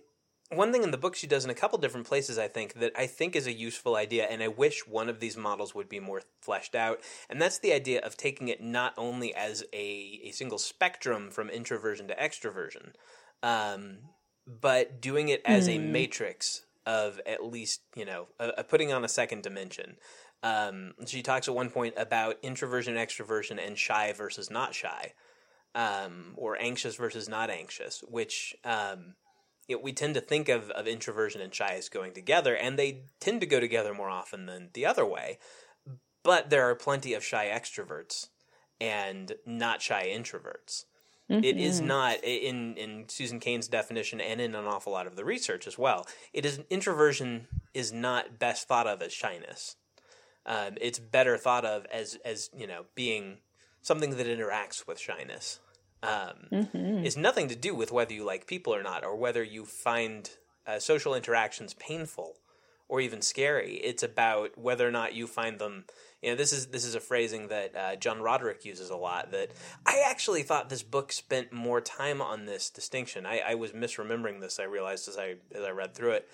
one thing in the book she does in a couple different places i think that i think is a useful idea and i wish one of these models would be more fleshed out and that's the idea of taking it not only as a, a single spectrum from introversion to extroversion um, but doing it as mm. a hmm. matrix of at least you know putting on a second dimension um, she talks at one point about introversion and extroversion and shy versus not shy um, or anxious versus not anxious which um, you know, we tend to think of, of introversion and shy as going together, and they tend to go together more often than the other way. But there are plenty of shy extroverts and not shy introverts. Mm-hmm. It is mm-hmm. not in in Susan Cain's definition, and in an awful lot of the research as well. It is introversion is not best thought of as shyness. Um, it's better thought of as as you know being something that interacts with shyness um, mm-hmm. is nothing to do with whether you like people or not, or whether you find uh, social interactions painful or even scary. It's about whether or not you find them. You know, this is this is a phrasing that uh, John Roderick uses a lot. That I actually thought this book spent more time on this distinction. I, I was misremembering this. I realized as I as I read through it.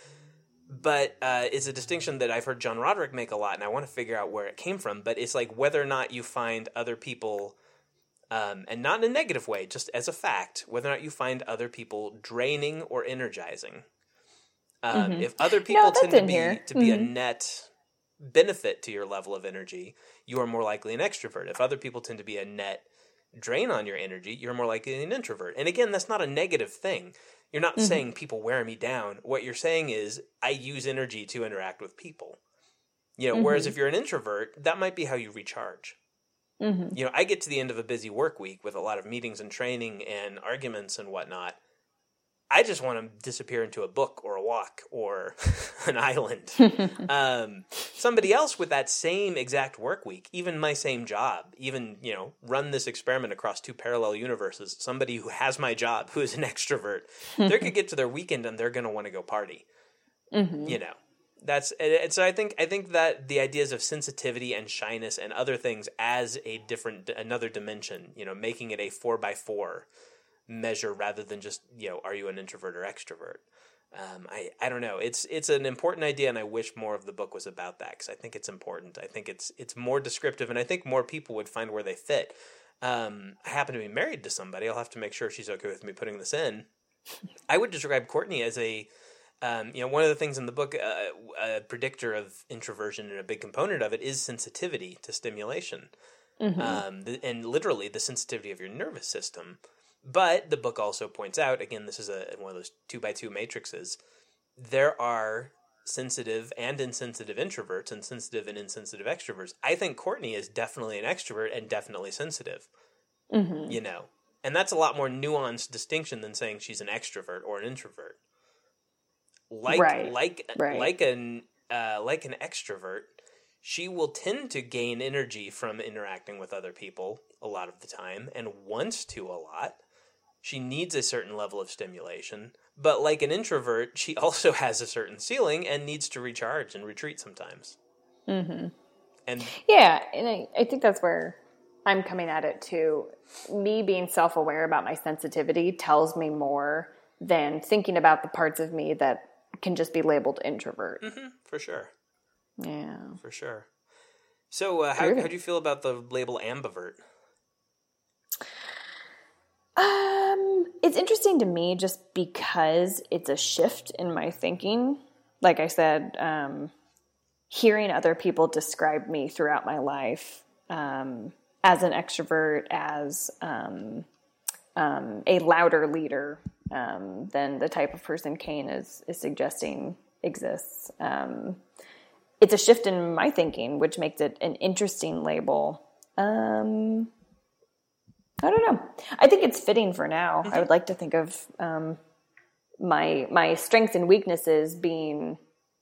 But uh, it's a distinction that I've heard John Roderick make a lot, and I want to figure out where it came from. But it's like whether or not you find other people um, and not in a negative way, just as a fact, whether or not you find other people draining or energizing. Um, mm-hmm. If other people no, tend to be here. to be mm-hmm. a net benefit to your level of energy, you are more likely an extrovert. If other people tend to be a net drain on your energy, you're more likely an introvert. And again, that's not a negative thing. You're not mm-hmm. saying people wear me down. What you're saying is I use energy to interact with people. You know, mm-hmm. whereas if you're an introvert, that might be how you recharge. Mm-hmm. You know, I get to the end of a busy work week with a lot of meetings and training and arguments and whatnot. I just want to disappear into a book or a walk or <laughs> an island. <laughs> um, somebody else with that same exact work week, even my same job, even, you know, run this experiment across two parallel universes, somebody who has my job, who is an <laughs> extrovert, they could get to their weekend and they're going to want to go party. Mm-hmm. You know, that's and so I think I think that the ideas of sensitivity and shyness and other things as a different another dimension, you know, making it a four by four measure rather than just you know, are you an introvert or extrovert? Um, I I don't know. It's it's an important idea, and I wish more of the book was about that because I think it's important. I think it's it's more descriptive, and I think more people would find where they fit. Um, I happen to be married to somebody. I'll have to make sure she's okay with me putting this in. I would describe Courtney as a um, you know, one of the things in the book, uh, a predictor of introversion and a big component of it is sensitivity to stimulation, mm-hmm. um, the, and literally the sensitivity of your nervous system. But the book also points out, again, this is a one of those two by two matrices. There are sensitive and insensitive introverts and sensitive and insensitive extroverts. I think Courtney is definitely an extrovert and definitely sensitive. Mm-hmm. You know, and that's a lot more nuanced distinction than saying she's an extrovert or an introvert like right. like right. like an uh, like an extrovert, she will tend to gain energy from interacting with other people a lot of the time and wants to a lot. She needs a certain level of stimulation, but like an introvert, she <laughs> also has a certain ceiling and needs to recharge and retreat sometimes. Mm-hmm. And yeah, and I, I think that's where I'm coming at it too. Me being self aware about my sensitivity tells me more than thinking about the parts of me that can just be labeled introvert. Mm-hmm, for sure. Yeah. For sure. So, uh, how, how do you feel about the label ambivert? Um, it's interesting to me just because it's a shift in my thinking. Like I said, um, hearing other people describe me throughout my life um, as an extrovert, as um, um, a louder leader, um, than the type of person Cain is is suggesting exists. Um, it's a shift in my thinking, which makes it an interesting label. Um, I don't know. I think it's fitting for now. I would like to think of um, my my strengths and weaknesses being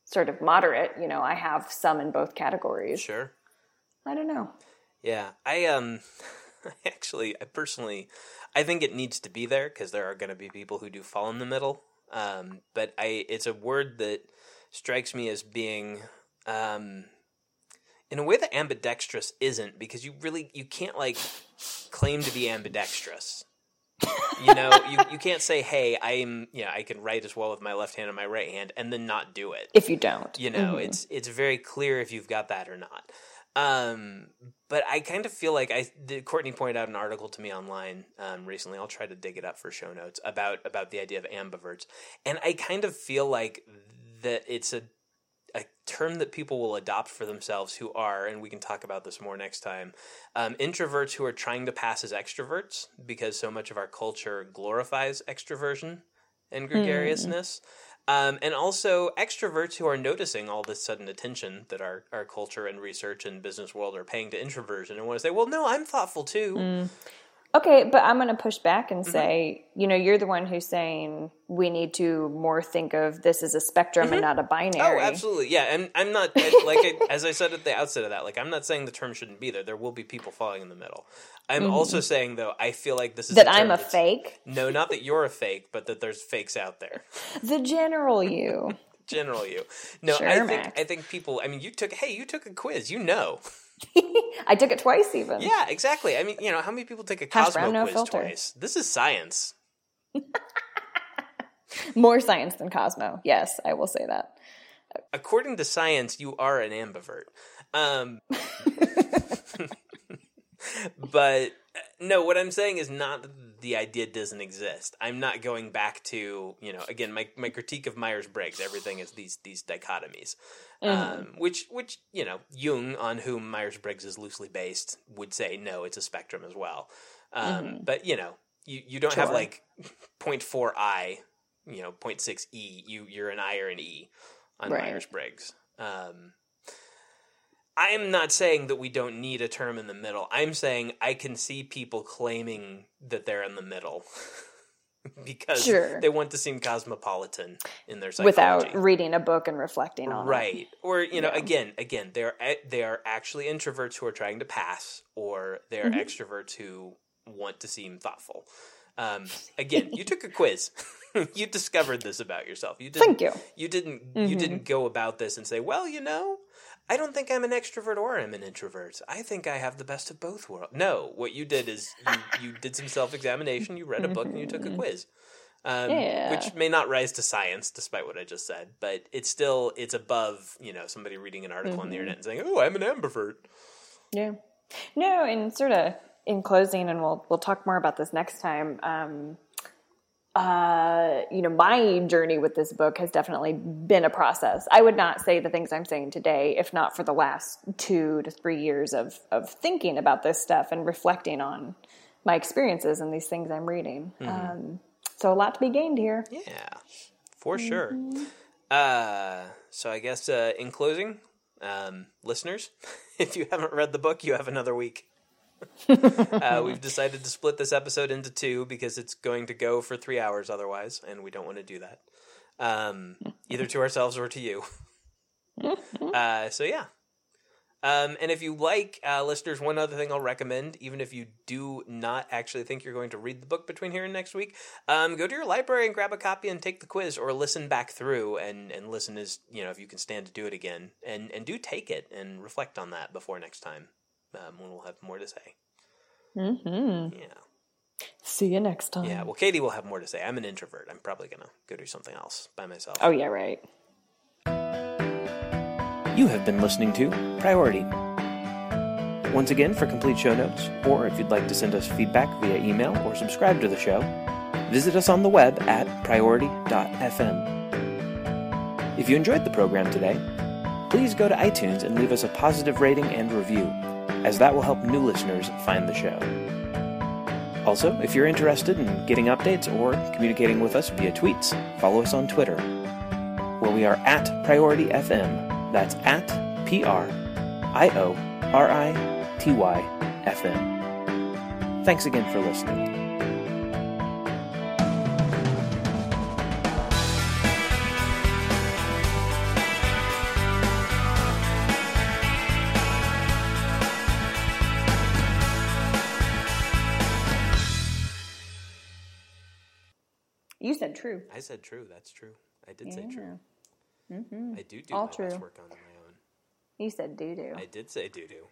sort of moderate. You know, I have some in both categories. Sure. I don't know. Yeah, I um, <laughs> <laughs> actually, I personally I think it needs to be there because there are going to be people who do fall in the middle. Um, but I, it's a word that strikes me as being, um, in a way that ambidextrous isn't because you really you can't like claim to be ambidextrous. you know, you, <laughs> you can't say, "Hey, I'm yeah, I can write as well with my left hand and my right hand," and then not do it. If you don't, you know, mm-hmm. it's it's very clear if you've got that or not. Um, but I kind of feel like I Courtney pointed out an article to me online um, recently. I'll try to dig it up for show notes about about the idea of ambiverts, and I kind of feel like that it's a a term that people will adopt for themselves who are, and we can talk about this more next time, um, introverts who are trying to pass as extroverts because so much of our culture glorifies extroversion and gregariousness. Mm. Um, and also extroverts who are noticing all this sudden attention that our, our culture and research and business world are paying to introversion and want to say, well, no, I'm thoughtful too. Mm. Okay, but I'm going to push back and mm-hmm. say, mm-hmm. you know, you're the one who's saying we need to more think of this as a spectrum mm-hmm. and not a binary. Oh, absolutely, yeah. And I'm not <laughs> like I, as I said at the outset of that. Like I'm not saying the term shouldn't be there. There will be people falling in the middle. I'm mm-hmm. also saying though, I feel like this is that I'm a fake. No, not that you're a fake, but that there's fakes out there. the general you. <laughs> general you. No, sure, I think. I think people. I mean, you took. Hey, you took a quiz. You know. <laughs> I took it twice, even. Yeah, exactly. I mean, you know, how many people take a Hash Cosmo brown, no quiz filter. twice? This is science. <laughs> More science than Cosmo. Yes, I will say that. According to science, you are an ambivert. Um, <laughs> but no, what I'm saying is not that the idea doesn't exist. I'm not going back to you know again my my critique of Myers Briggs. Everything is these these dichotomies, mm-hmm. um, which which you know Jung, on whom Myers Briggs is loosely based, would say no, it's a spectrum as well. Um, mm-hmm. But you know you you don't sure. have like 0.4 I you know 0.6 E. You you're an I or an E on Right. Myers Briggs. Um, I am not saying that we don't need a term in the middle. I'm saying I can see people claiming that they're in the middle <laughs> because Sure. they want to seem cosmopolitan in their psychology. Without reading a book and reflecting on it. right or you know Yeah. again again they're they are actually introverts who are trying to pass or they're Mm-hmm. extroverts who want to seem thoughtful um, again you took a quiz <laughs> you discovered this about yourself you didn't Thank you. you didn't you Mhm. didn't go about this and say well you know I don't think I'm an extrovert or I'm an introvert. I think I have the best of both worlds. No, what you did is you, you did some self examination, you read a book, and you took a quiz. Um, Yeah. Which may not rise to science, despite what I just said, but it's still it's above you know somebody reading an article on the internet and saying, "Oh, I'm an ambivert." Yeah. No, and sort of in closing, and we'll we'll talk more about this next time. Um, uh, you know, my journey with this book has definitely been a process. I would not say the things I'm saying today if not for the last two to three years of of thinking about this stuff and reflecting on my experiences and these things I'm reading. Um, so a lot to be gained here. Yeah, for sure. Mm-hmm. Uh, so I guess uh, in closing, um, listeners, <laughs> if you haven't read the book, you have another week. <laughs> uh, we've decided to split this episode into two because it's going to go for three hours otherwise, and we don't want to do that. Um, either to ourselves or to you. <laughs> uh, so yeah. Um, and if you like, uh, listeners, one other thing I'll recommend, even if you do not actually think you're going to read the book between here and next week, um, go to your library and grab a copy and take the quiz, or listen back through and, and listen as you know if you can stand to do it again, and and do take it and reflect on that before next time um, when we'll have more to say. Mm-hmm. Yeah, See you next time. yeah. Well, Katie will have more to say. I'm an introvert. I'm probably gonna go do something else by myself. Oh yeah, right. You have been listening to Priority. Once again, for complete show notes, or if you'd like to send us feedback via email or subscribe to the show, visit us on the web at priority.fm. If you enjoyed the program today, please go to iTunes and leave us a positive rating and review, as that will help new listeners find the show. Also, if you're interested in getting updates or communicating with us via tweets, follow us on Twitter, where we are at Priority FM. That's at P R I O R I T Y F M. Thanks again for listening. True. I said true. That's true. I did say true. Mm-hmm. I do do All my true. work on my own. You said doo doo. I did say doo doo.